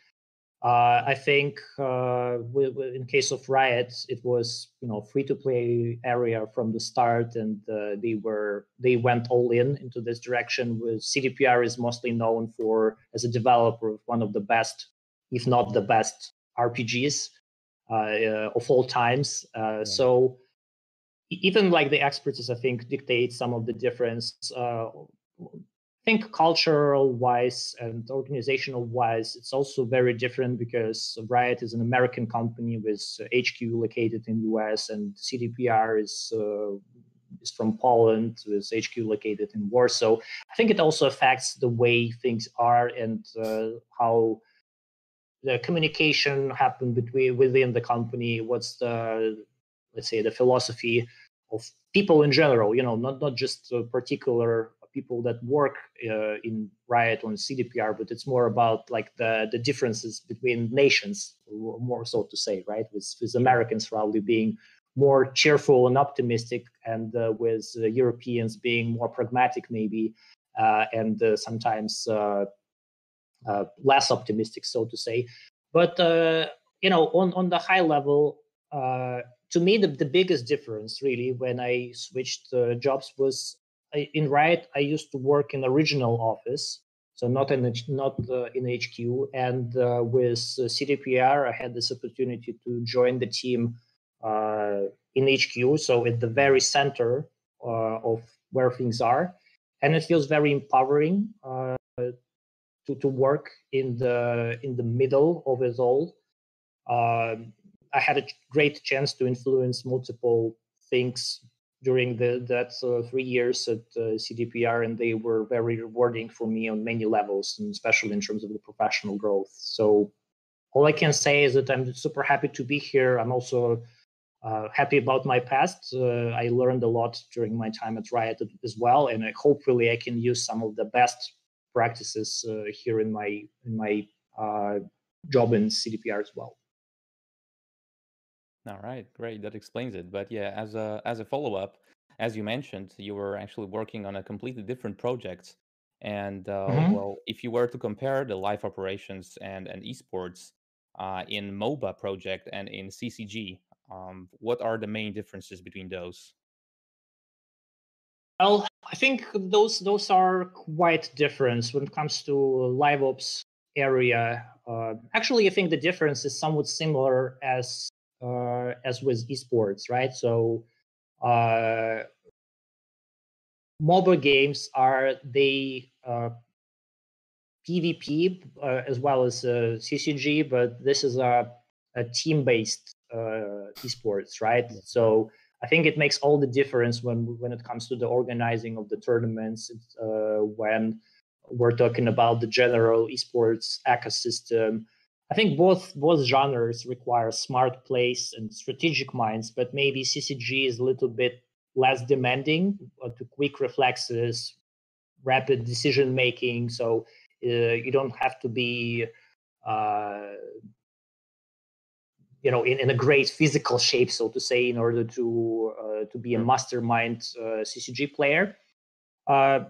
Uh, I think uh, in case of Riot, it was you know free to play area from the start, and uh, they were they went all in into this direction. With CDPR is mostly known for as a developer of one of the best, if not the best, RPGs uh, uh, of all times. Uh, so even like the expertise, I think dictates some of the difference think cultural wise and organizational wise, it's also very different because Riot is an American company with HQ located in US, and CDPR is uh, is from Poland with HQ located in Warsaw. I think it also affects the way things are and uh, how the communication happen between within the company. What's the let's say the philosophy of people in general? You know, not not just a particular people that work uh, in Riot on CDPR, but it's more about like the the differences between nations, more so to say, right? With with Americans probably being more cheerful and optimistic, and uh, with uh, Europeans being more pragmatic, maybe, uh, and uh, sometimes uh, less optimistic, so to say. But you know, on on the high level, to me, the, the biggest difference really when I switched jobs was I, in Riot, I used to work in the regional office, so not in not uh, in HQ. And uh, with uh, CDPR, I had this opportunity to join the team uh, in HQ, so at the very center uh, of where things are, and it feels very empowering uh, to to work in the in the middle of it all. Um, I had a great chance to influence multiple things during the, that uh, three years at uh, CDPR, and they were very rewarding for me on many levels, and especially in terms of the professional growth. So, all I can say is that I'm super happy to be here. I'm also uh, happy about my past. Uh, I learned a lot during my time at Riot as well, and I, hopefully, I can use some of the best practices uh, here in my in my uh, job in CDPR as well. All right, great. That explains it. But yeah, as a as a follow up, as you mentioned, you were actually working on a completely different project. And uh, mm-hmm. well, if you were to compare the live operations and and esports uh, in MOBA project and in CCG, um, what are the main differences between those? Well, I think those those are quite different when it comes to live ops area. Uh, actually, I think the difference is somewhat similar as uh, as with esports, right? So uh, MOBA games are they uh, PvP uh, as well as uh, CCG, but this is a, a team-based uh, esports, right? So I think it makes all the difference when when it comes to the organizing of the tournaments. Uh, when we're talking about the general esports ecosystem, I think both both genres require smart plays and strategic minds, but maybe CCG is a little bit less demanding uh, to quick reflexes, rapid decision making. So uh, you don't have to be, uh, you know, in, in a great physical shape, so to say, in order to uh, to be a mastermind uh, CCG player. Uh,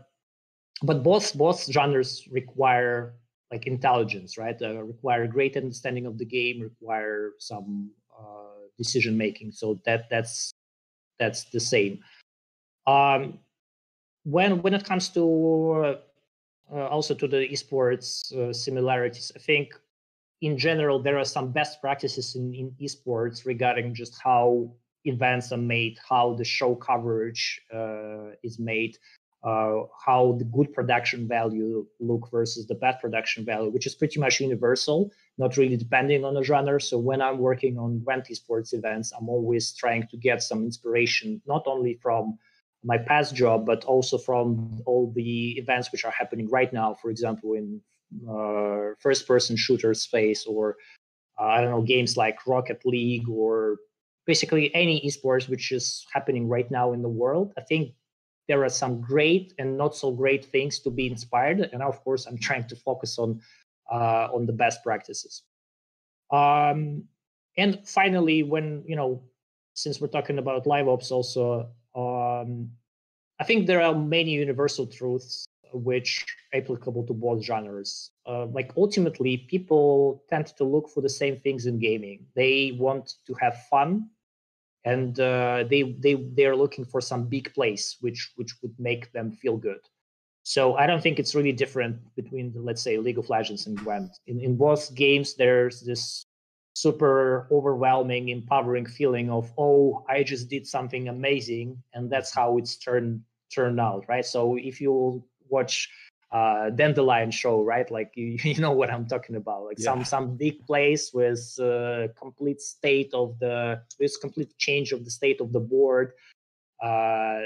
but both both genres require like intelligence, right? Uh, require great understanding of the game, require some uh, decision making. So that that's that's the same. Um, when when it comes to uh, also to the esports uh, similarities, I think in general there are some best practices in, in esports regarding just how events are made, how the show coverage uh, is made, uh, how the good production value look versus the bad production value, which is pretty much universal, not really depending on the genre. So when I'm working on Gwent sports events, I'm always trying to get some inspiration, not only from my past job, but also from all the events which are happening right now. For example, in uh, first-person shooter space, or uh, I don't know, games like Rocket League, or basically any esports which is happening right now in the world. I think there are some great and not so great things to be inspired. And of course i'm trying to focus on uh, on the best practices. Um, and finally when you know since we're talking about live ops also um, i think there are many universal truths which applicable to both genres. Uh, like ultimately people tend to look for the same things in gaming. They want to have fun and uh, they they they are looking for some big place which which would make them feel good. So I don't think it's really different between let's say League of Legends and Gwent. In in both games, there's this super overwhelming, empowering feeling of oh, I just did something amazing, and that's how it's turned turned out, right? So if you watch uh, dandelion show, right? Like [laughs] you, you know what I'm talking about, like yeah. some some big place with uh, complete state of the with complete change of the state of the board. Uh,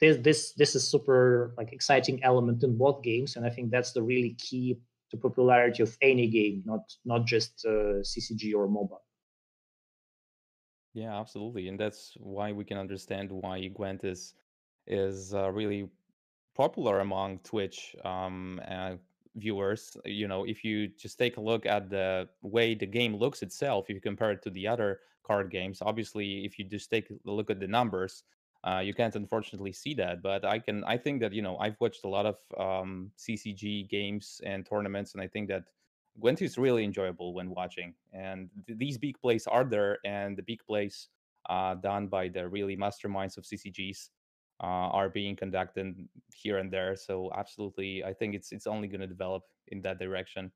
this this this is super like exciting element in both games, and I think that's the really key to popularity of any game, not not just uh, CCG or MOBA. Yeah, absolutely, and that's why we can understand why Gwent is is uh, really popular among Twitch um, uh, viewers. You know, if you just take a look at the way the game looks itself, if you compare it to the other card games, obviously, if you just take a look at the numbers, uh, you can't unfortunately see that. But I can, I think that you know, I've watched a lot of um, CCG games and tournaments, and I think that Gwent is really enjoyable when watching. And th- these big plays are there, and the big plays uh, done by the really masterminds of CCGs are being conducted here and there. So absolutely, I think it's it's only going to develop in that direction.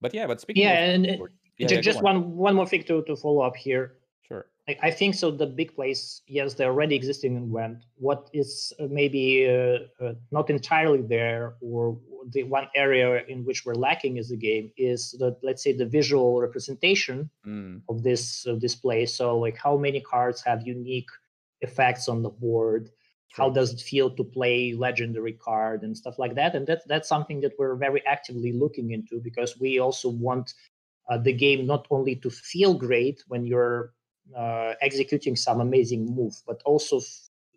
But yeah, but speaking yeah, of, and uh, yeah, just, yeah, one one more thing to to follow up here. Sure. I, I think so. The big place, yes, they're already existing in Gwent. What is uh, maybe uh, uh, not entirely there, or the one area in which we're lacking as a game is the let's say the visual representation mm. of this of this place. So like how many cards have unique effects on the board how does it feel to play legendary card and stuff like that and that's that's something that we're very actively looking into because we also want uh, the game not only to feel great when you're uh, executing some amazing move but also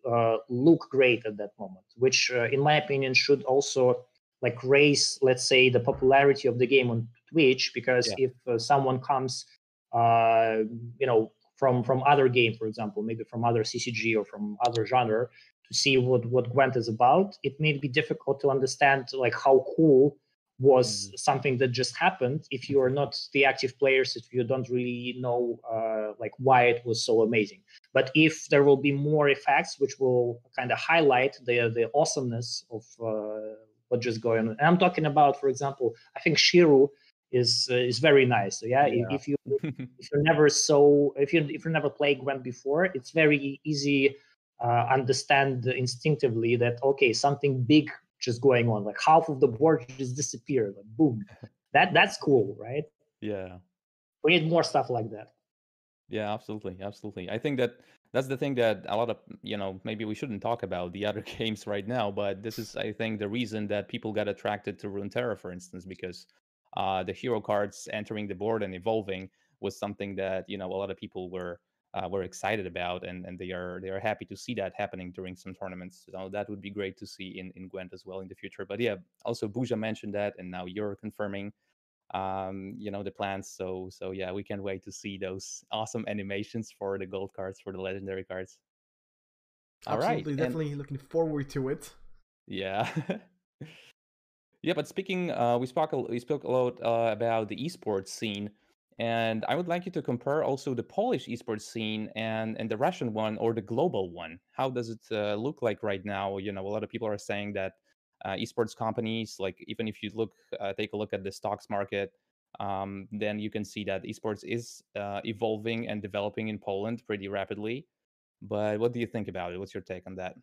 uh, look great at that moment which uh, in my opinion should also like raise let's say the popularity of the game on twitch because yeah. if uh, someone comes uh, you know from from other game for example maybe from other ccg or from other genre to see what what Gwent is about, it may be difficult to understand like how cool was mm. something that just happened if you are not the active players if you don't really know uh, like why it was so amazing but if there will be more effects which will kind of highlight the the awesomeness of uh, what just going on and i'm talking about for example i think shiru is uh, is very nice so yeah, yeah. if you [laughs] if you're never so if you if you never played gwent before it's very easy uh, understand instinctively that okay something big just going on like half of the board just disappeared like boom. [laughs] That that's cool right? Yeah. We need more stuff like that. Yeah, absolutely, absolutely. I think that that's the thing that a lot of you know maybe we shouldn't talk about the other [laughs] games right now, but this is I think the reason that people got attracted to Runeterra, for instance, because uh, the hero cards entering the board and evolving was something that you know a lot of people were uh, were excited about, and and they are they are happy to see that happening during some tournaments. So that would be great to see in in Gwent as well in the future. But yeah, also Buja mentioned that, and now you're confirming um you know the plans so so yeah we can't wait to see those [laughs] awesome animations for the gold cards for the legendary cards All Absolutely, right, definitely and, looking forward to it. Yeah. [laughs] yeah, but speaking, uh, we spoke we spoke a lot uh, about the esports scene, and I would like you to compare also the Polish esports scene and and the Russian one or the global one. How does it uh, look like right now? You know, a lot of people are saying that uh, esports companies, like even if you look, uh, take a look at the stocks market, um, then you can see that esports is uh, evolving and developing in Poland pretty rapidly. But what do you think about it? What's your take on that?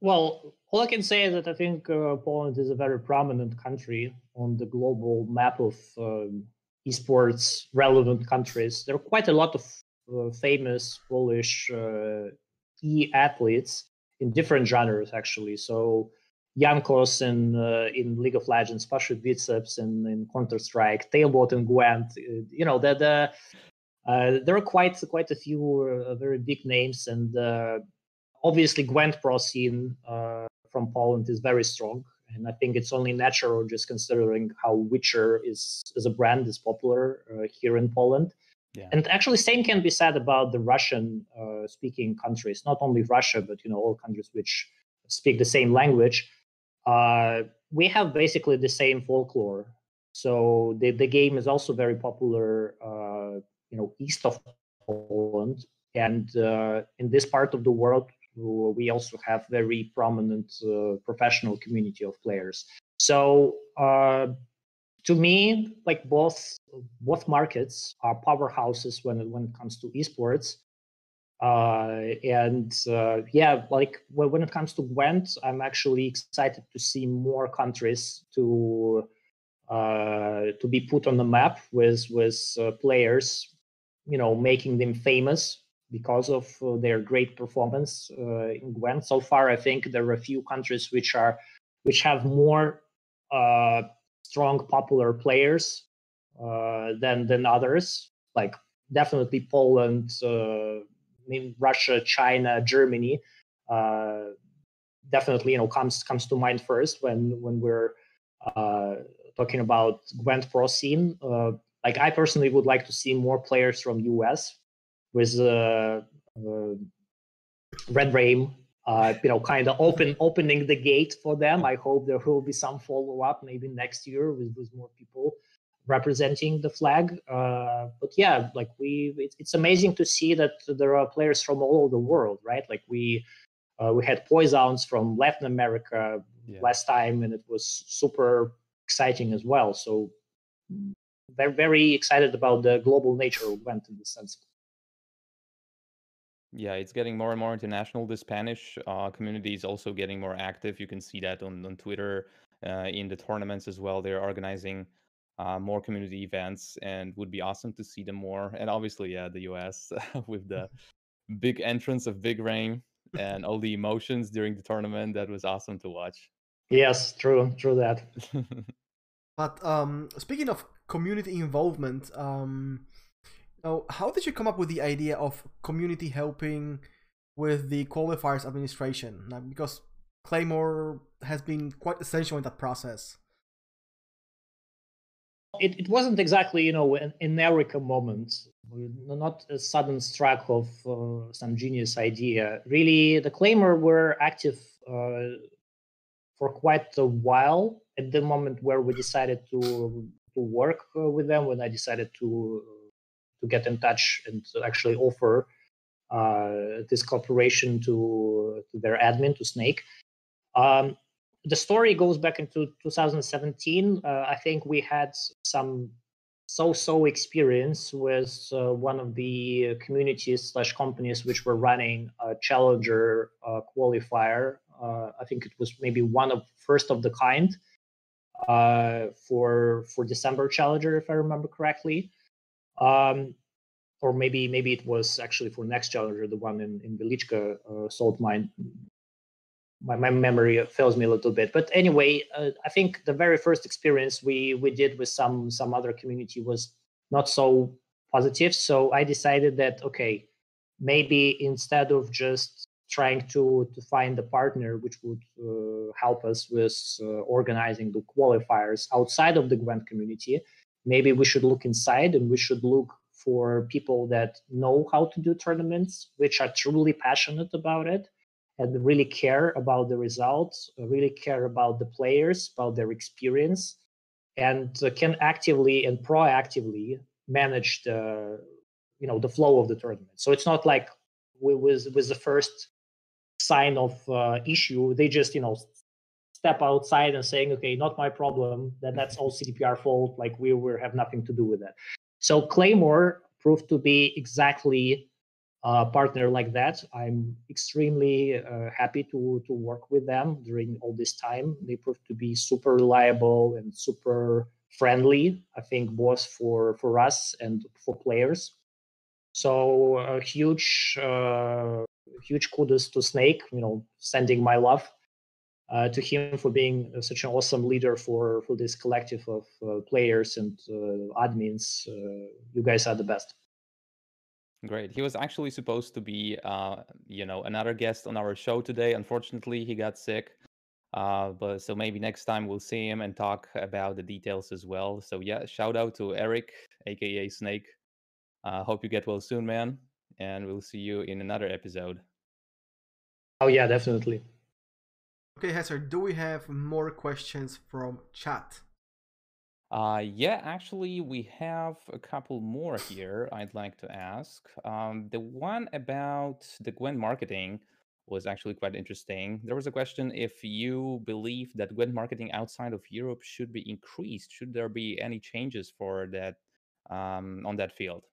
Well, all I can say is that I think uh, Poland is a very prominent country on the global map of um, esports relevant countries. There are quite a lot of uh, famous Polish uh, e athletes in different genres, actually. So Jankos in uh, in League of Legends, PashaBiceps in, in Counter Strike, Tailbot and Gwent. Uh, you know, the uh, there are quite quite a few uh, very big names, and obviously Gwent Pro scene from Poland is very strong, and I think it's only natural just considering how Witcher is as a brand is popular here in Poland. Yeah. And actually, same can be said about the Russian-speaking countries. Not only Russia, but you know all countries which speak the same language uh, we have basically the same folklore. So the, the game is also very popular, uh, you know, east of Poland, and uh, in this part of the world, we also have very prominent uh, professional community of players. So uh, to me, like both both markets are powerhouses when it, when it comes to esports. Uh, and uh, yeah, like when it comes to Gwent, I'm actually excited to see more countries to uh, to be put on the map with with uh, players, you know, making them famous because of uh, their great performance uh, in Gwent. So far, I think there are a few countries which are which have more strong popular players than than others. Like definitely Poland Russia, China, Germany, uh, definitely you know comes comes to mind first when when we're uh, talking about Gwent Pro scene. Uh, like I personally would like to see more players from US with uh, uh, Red Rain. Uh, you know, kind of open opening the gate for them. I hope there will be some follow up, maybe next year with, with more people representing the flag. Uh, but yeah, like we, it, it's amazing to see that there are players from all over the world, right? Like we, uh, we had Poisons from Latin America yeah. last time, and it was super exciting as well. So very, very excited about the global nature of Gwent in this sense. Yeah, it's getting more and more international. The Spanish uh, community is also getting more active. You can see that on, on Twitter, uh, in the tournaments as well. They're organizing uh, more community events and would be awesome to see them more. And obviously, yeah, the US [laughs] with the big entrance of Big Rain and all the emotions during the tournament. That was awesome to watch. Yes, true, true that. [laughs] but um, speaking of community involvement, um, know, how did you come up with the idea of community helping with the qualifiers administration? Now, because Claymore has been quite essential in that process. It, it wasn't exactly you know an, an eureka moment. Not a sudden strike of uh, some genius idea. Really the claymore were active uh, for quite a while. At the moment where we decided to to work uh, with them when i decided to to get in touch and to actually offer uh, this cooperation to to their admin to snake um, the story goes back into 2017. Uh, I think we had some so-so experience with uh, one of the communities slash companies which were running a challenger uh, qualifier. Uh, I think it was maybe one of first of the kind uh, for for December challenger, if I remember correctly. Um, or maybe maybe it was actually for next challenger, the one in in Wieliczka uh, salt mine. My, my memory fails me a little bit, but anyway, uh, I think the very first experience we we did with some some other community was not so positive. So I decided that okay, maybe instead of just trying to to find a partner which would uh, help us with uh, organizing the qualifiers outside of the Gwent community, maybe we should look inside and we should look for people that know how to do tournaments, which are truly passionate about it and really care about the results, really care about the players, about their experience, and uh, can actively and proactively manage the you know the flow of the tournament. So it's not like with with the first sign of uh, issue, they just you know step outside and saying, okay, not my problem. That that's all CDPR fault. Like we we have nothing to do with that. So Claymore proved to be exactly a partner like that. I'm extremely uh, happy to to work with them during all this time. They proved to be super reliable and super friendly. I think both for for us and for players. So a huge uh, huge kudos to Snake. You know, sending my love. Uh, to him for being uh, such an awesome leader for for this collective of uh, players and uh, admins. Uh, you guys are the best. Great. He was actually supposed to be, uh, you know, another guest on our show today. Unfortunately, he got sick. Uh, but so maybe next time we'll see him and talk about the details as well. So yeah, shout out to Eric, aka Snake. Uh, hope you get well soon, man. And we'll see you in another episode. Oh yeah, definitely. Okay, Hesser, do we have more questions from chat? Uh, yeah, actually, we have a couple more here I'd like to ask. Um, the one about the Gwent marketing was actually quite interesting. There was a question if you believe that Gwent marketing outside of Europe should be increased. Should there be any changes for that um, on that field?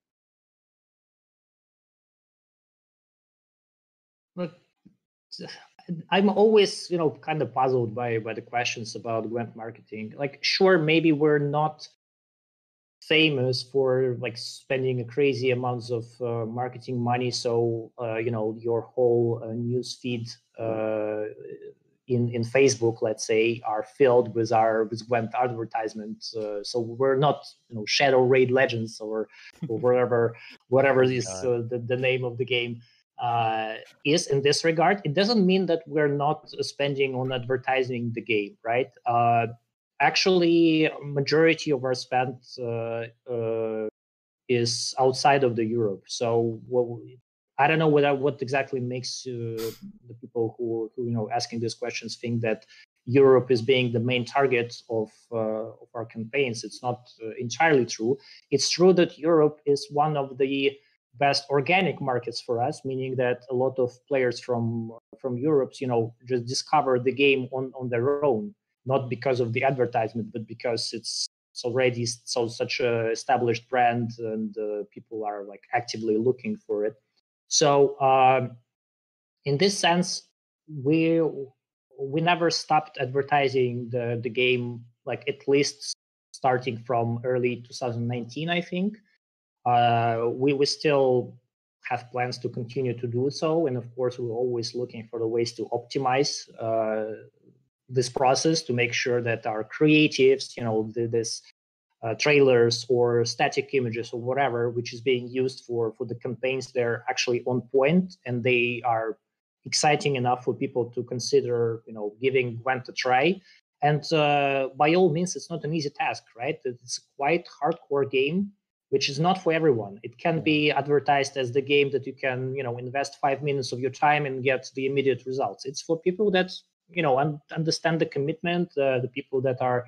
But I'm always, you know, kind of puzzled by by the questions about Gwent marketing. Like, sure, maybe we're not famous for like spending crazy amounts of uh, marketing money, so uh, you know your whole uh, news feed uh, in in Facebook, let's say, are filled with our with Gwent advertisements. Uh, so we're not, you know, Shadow Raid Legends or or whatever whatever [laughs] is uh, the the name of the game uh, is in this regard. It doesn't mean that we're not spending on advertising the game, right? Uh, actually, majority of our spend uh, uh is outside of the Europe. So what, I don't know what what exactly makes uh, the people who, who you know asking these questions think that Europe is being the main target of, uh, of our campaigns. It's not entirely true. It's true that Europe is one of the best organic markets for us, meaning that a lot of players from from Europe, you know, just discover the game on on their own, not because of the advertisement, but because it's it's already so such a established brand and uh, people are like actively looking for it. So um, in this sense, we we never stopped advertising the the game like at least starting from early 2019, I think. Uh, we, we still have plans to continue to do so. And of course, we're always looking for the ways to optimize uh, this process to make sure that our creatives, you know, the, this uh, trailers or static images or whatever, which is being used for for the campaigns, they're actually on point and they are exciting enough for people to consider, you know, giving Gwent a try. And uh, by all means, it's not an easy task, right? It's quite hardcore game which is not for everyone. It can be advertised as the game that you can, you know, invest five minutes of your time and get the immediate results. It's for people that, you know, un- understand the commitment, uh, the people that are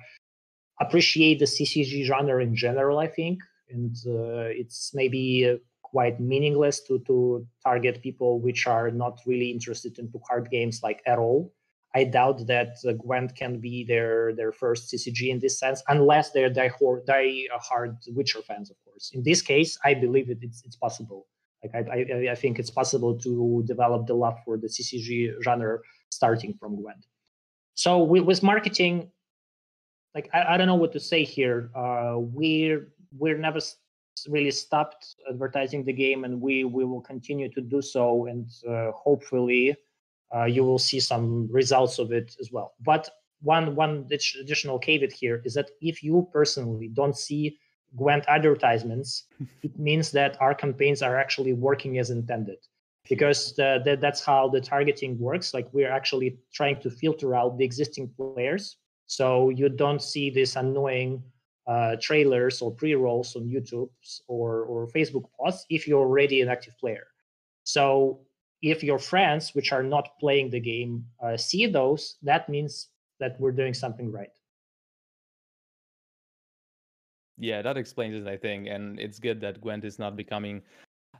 appreciate the CCG genre in general. I think, and uh, it's maybe uh, quite meaningless to to target people which are not really interested into card games like at all. I doubt that uh, Gwent can be their their first CCG in this sense, unless they're die, die hard Witcher fans, of In this case, I believe it, it's it's possible. Like I, I, I think it's possible to develop the love for the CCG genre starting from Gwent. So with, with marketing, like I, I don't know what to say here. Uh, we're we're never really stopped advertising the game, and we we will continue to do so, and uh, hopefully, uh, you will see some results of it as well. But one one additional caveat here is that if you personally don't see Gwent advertisements, [laughs] it means that our campaigns are actually working as intended. Because the, the, that's how the targeting works. Like we're actually trying to filter out the existing players, so you don't see these annoying uh, trailers or pre-rolls on YouTube or or Facebook posts if you're already an active player. So if your friends, which are not playing the game, uh, see those, that means that we're doing something right. Yeah, that explains it, I think, and it's good that Gwent is not becoming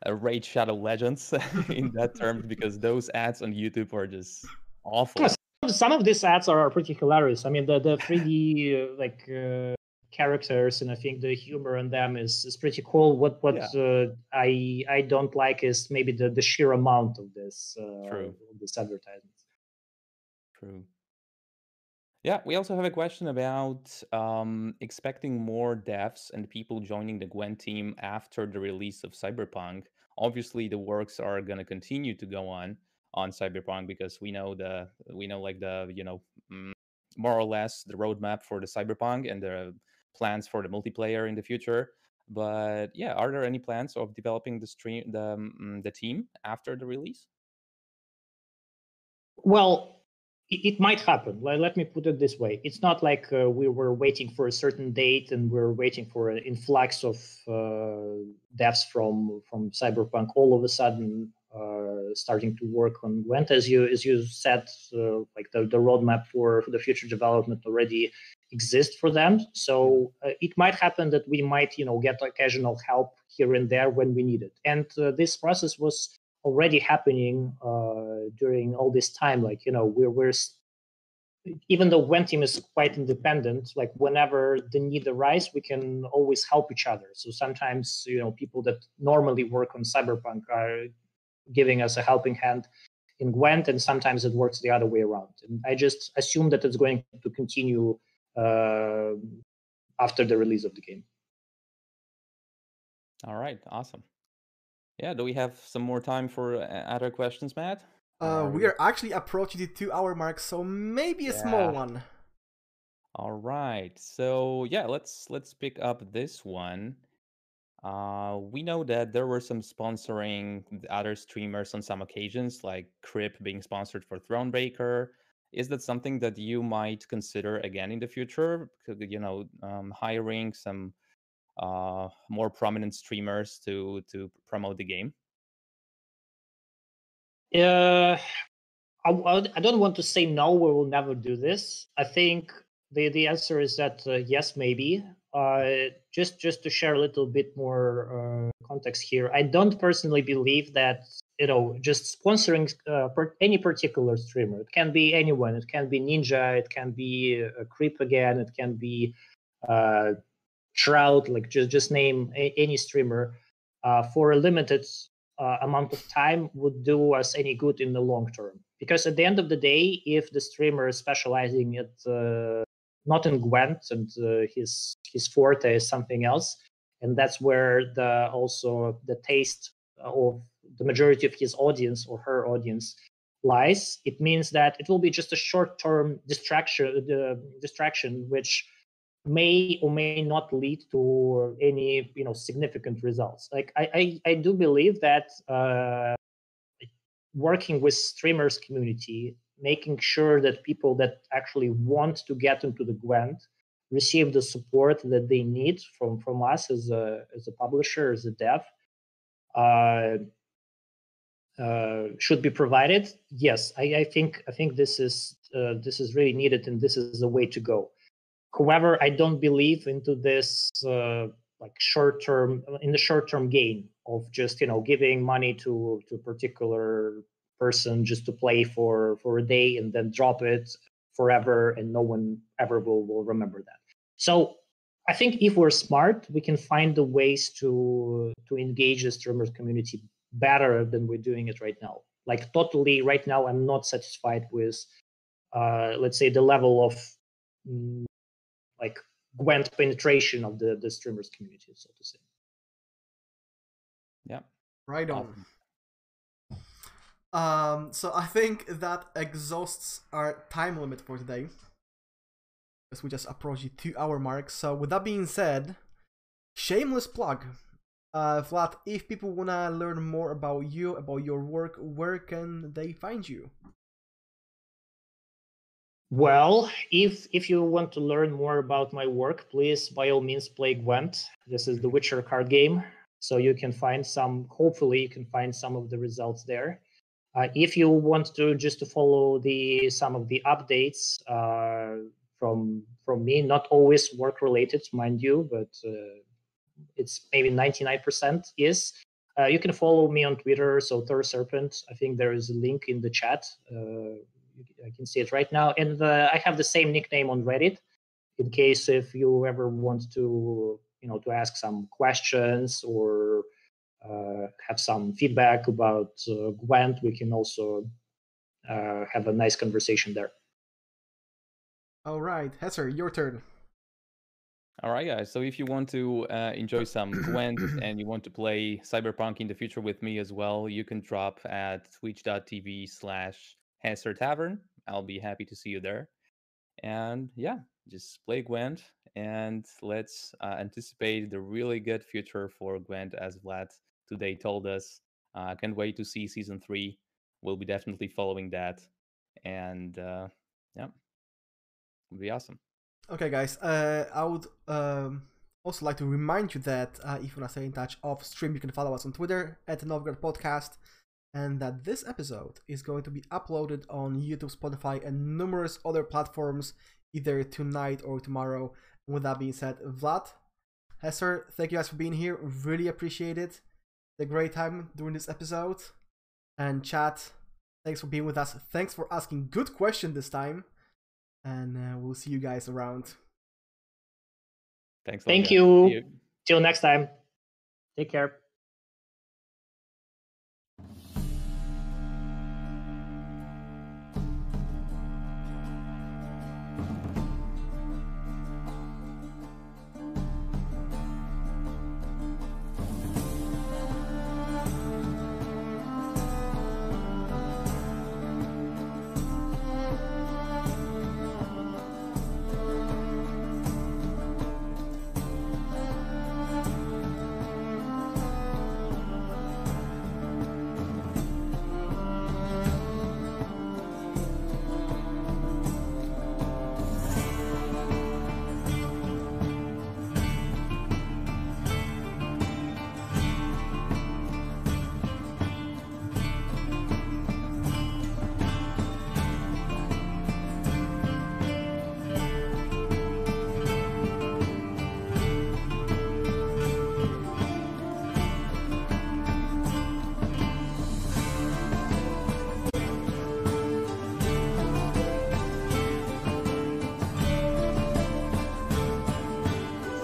a Raid Shadow Legends [laughs] in that terms [laughs] because those ads on YouTube are just awful. Some of these ads are pretty hilarious. I mean, the the 3D uh, like uh, characters and I think the humor in them is is pretty cool. What what yeah. uh, I I don't like is maybe the the sheer amount of this uh, True. this advertisements. True. Yeah, we also have a question about um, expecting more devs and people joining the Gwent team after the release of Cyberpunk. Obviously, the works are going to continue to go on on Cyberpunk because we know the we know like the you know mm, more or less the roadmap for the Cyberpunk and the plans for the multiplayer in the future. But yeah, are there any plans of developing the stream the um, the team after the release? Well, it, might happen. Let, me put it this way: it's not like uh, we were waiting for a certain date and we're waiting for an influx of uh, devs from from Cyberpunk all of a sudden uh, starting to work on Gwent. As you as you said, uh, like the, the roadmap for, for the future development already exists for them. So uh, it might happen that we might, you know, get occasional help here and there when we need it. And uh, this process was already happening uh, during all this time. Like, you know, we're, we're even though Gwent team is quite independent, like whenever the need arises, we can always help each other. So sometimes, you know, people that normally work on Cyberpunk are giving us a helping hand in Gwent, and sometimes it works the other way around. And I just assume that it's going to continue uh, after the release of the game. All right, awesome. Yeah, do we have some more time for uh, other questions, Matt? Uh, we are actually approaching the two-hour mark, so maybe a yeah. small one. All right, so yeah, let's let's pick up this one. Uh, we know that there were some sponsoring other streamers on some occasions, like Kripp being sponsored for Thronebreaker, is that something that you might consider again in the future? You know, um, hiring some uh, more prominent streamers to to promote the game. Uh, I, I don't want to say no. We will never do this. I think the the answer is that uh, yes, maybe. Uh, just just to share a little bit more uh, context here, I don't personally believe that you know just sponsoring uh, any particular streamer. It can be anyone. It can be Ninja. It can be a Creep again. It can be uh, Shroud. Like just just name a, any streamer uh, for a limited uh, amount of time would do us any good in the long term. Because at the end of the day, if the streamer is specializing at not in Gwent, and uh, his his forte is something else, and that's where the also the taste of the majority of his audience or her audience lies. It means that it will be just a short-term distraction, uh, distraction which may or may not lead to any you know significant results. Like I I, I do believe that. Uh, working with streamers community making sure that people that actually want to get into the Gwent receive the support that they need from from us as a as a publisher as a dev uh, uh, should be provided yes I, I, think i think this is uh, this is really needed and this is the way to go however i don't believe into this uh, like short term in the short term gain of just you know giving money to to particular person just to play for for a day and then drop it forever and no one ever will will remember that. So i think if we're smart we can find the ways to to engage the streamers community better than we're doing it right now. Like totally right now i'm not satisfied with uh let's say the level of mm, like gwent penetration of the the streamers community so to say Yeah. Right on. Um, so I think that exhausts our time limit for today. As we just approach the two hour mark. So with that being said, shameless plug. Uh, Vlad, if people wanna learn more about you, about your work, where can they find you? Well, if if you want to learn more about my work, please by all means play Gwent. This is the Witcher card game, so you can find some. Hopefully, you can find some of the results there. Uh, if you want to just to follow the some of the updates uh, from from me, not always work related, mind you, but uh, it's maybe 99% is. Uh, you can follow me on Twitter, so Thor Serpent. I think there is a link in the chat. I can see it right now, and uh, I have the same nickname on Reddit. In case if you ever want to, you know, to ask some questions or uh, have some feedback about uh, Gwent, we can also uh, have a nice conversation there. All right, Hesser, your turn. All right, guys. So if you want to uh, enjoy some [clears throat] Gwent and you want to play Cyberpunk in the future with me as well, you can drop at twitch.tv slash Hesser Tavern. I'll be happy to see you there. And yeah, just play Gwent and let's uh, anticipate the really good future for Gwent as Vlad today told us. I uh, can't wait to see season three. We'll be definitely following that. And uh, yeah, it'll be awesome. Okay, guys. Uh, I would um, also like to remind you that uh, if you want to stay in touch off stream, you can follow us on Twitter at Novigrad Podcast, and that this episode is going to be uploaded on YouTube, Spotify, and numerous other platforms either tonight or tomorrow. And with that being said, Vlad, Hester, thank you guys for being here. Really appreciate it. The great time during this episode. And chat, thanks for being with us. Thanks for asking good question this time and uh, we'll see you guys around. Thanks. Thank you. you. Till next time. Take care.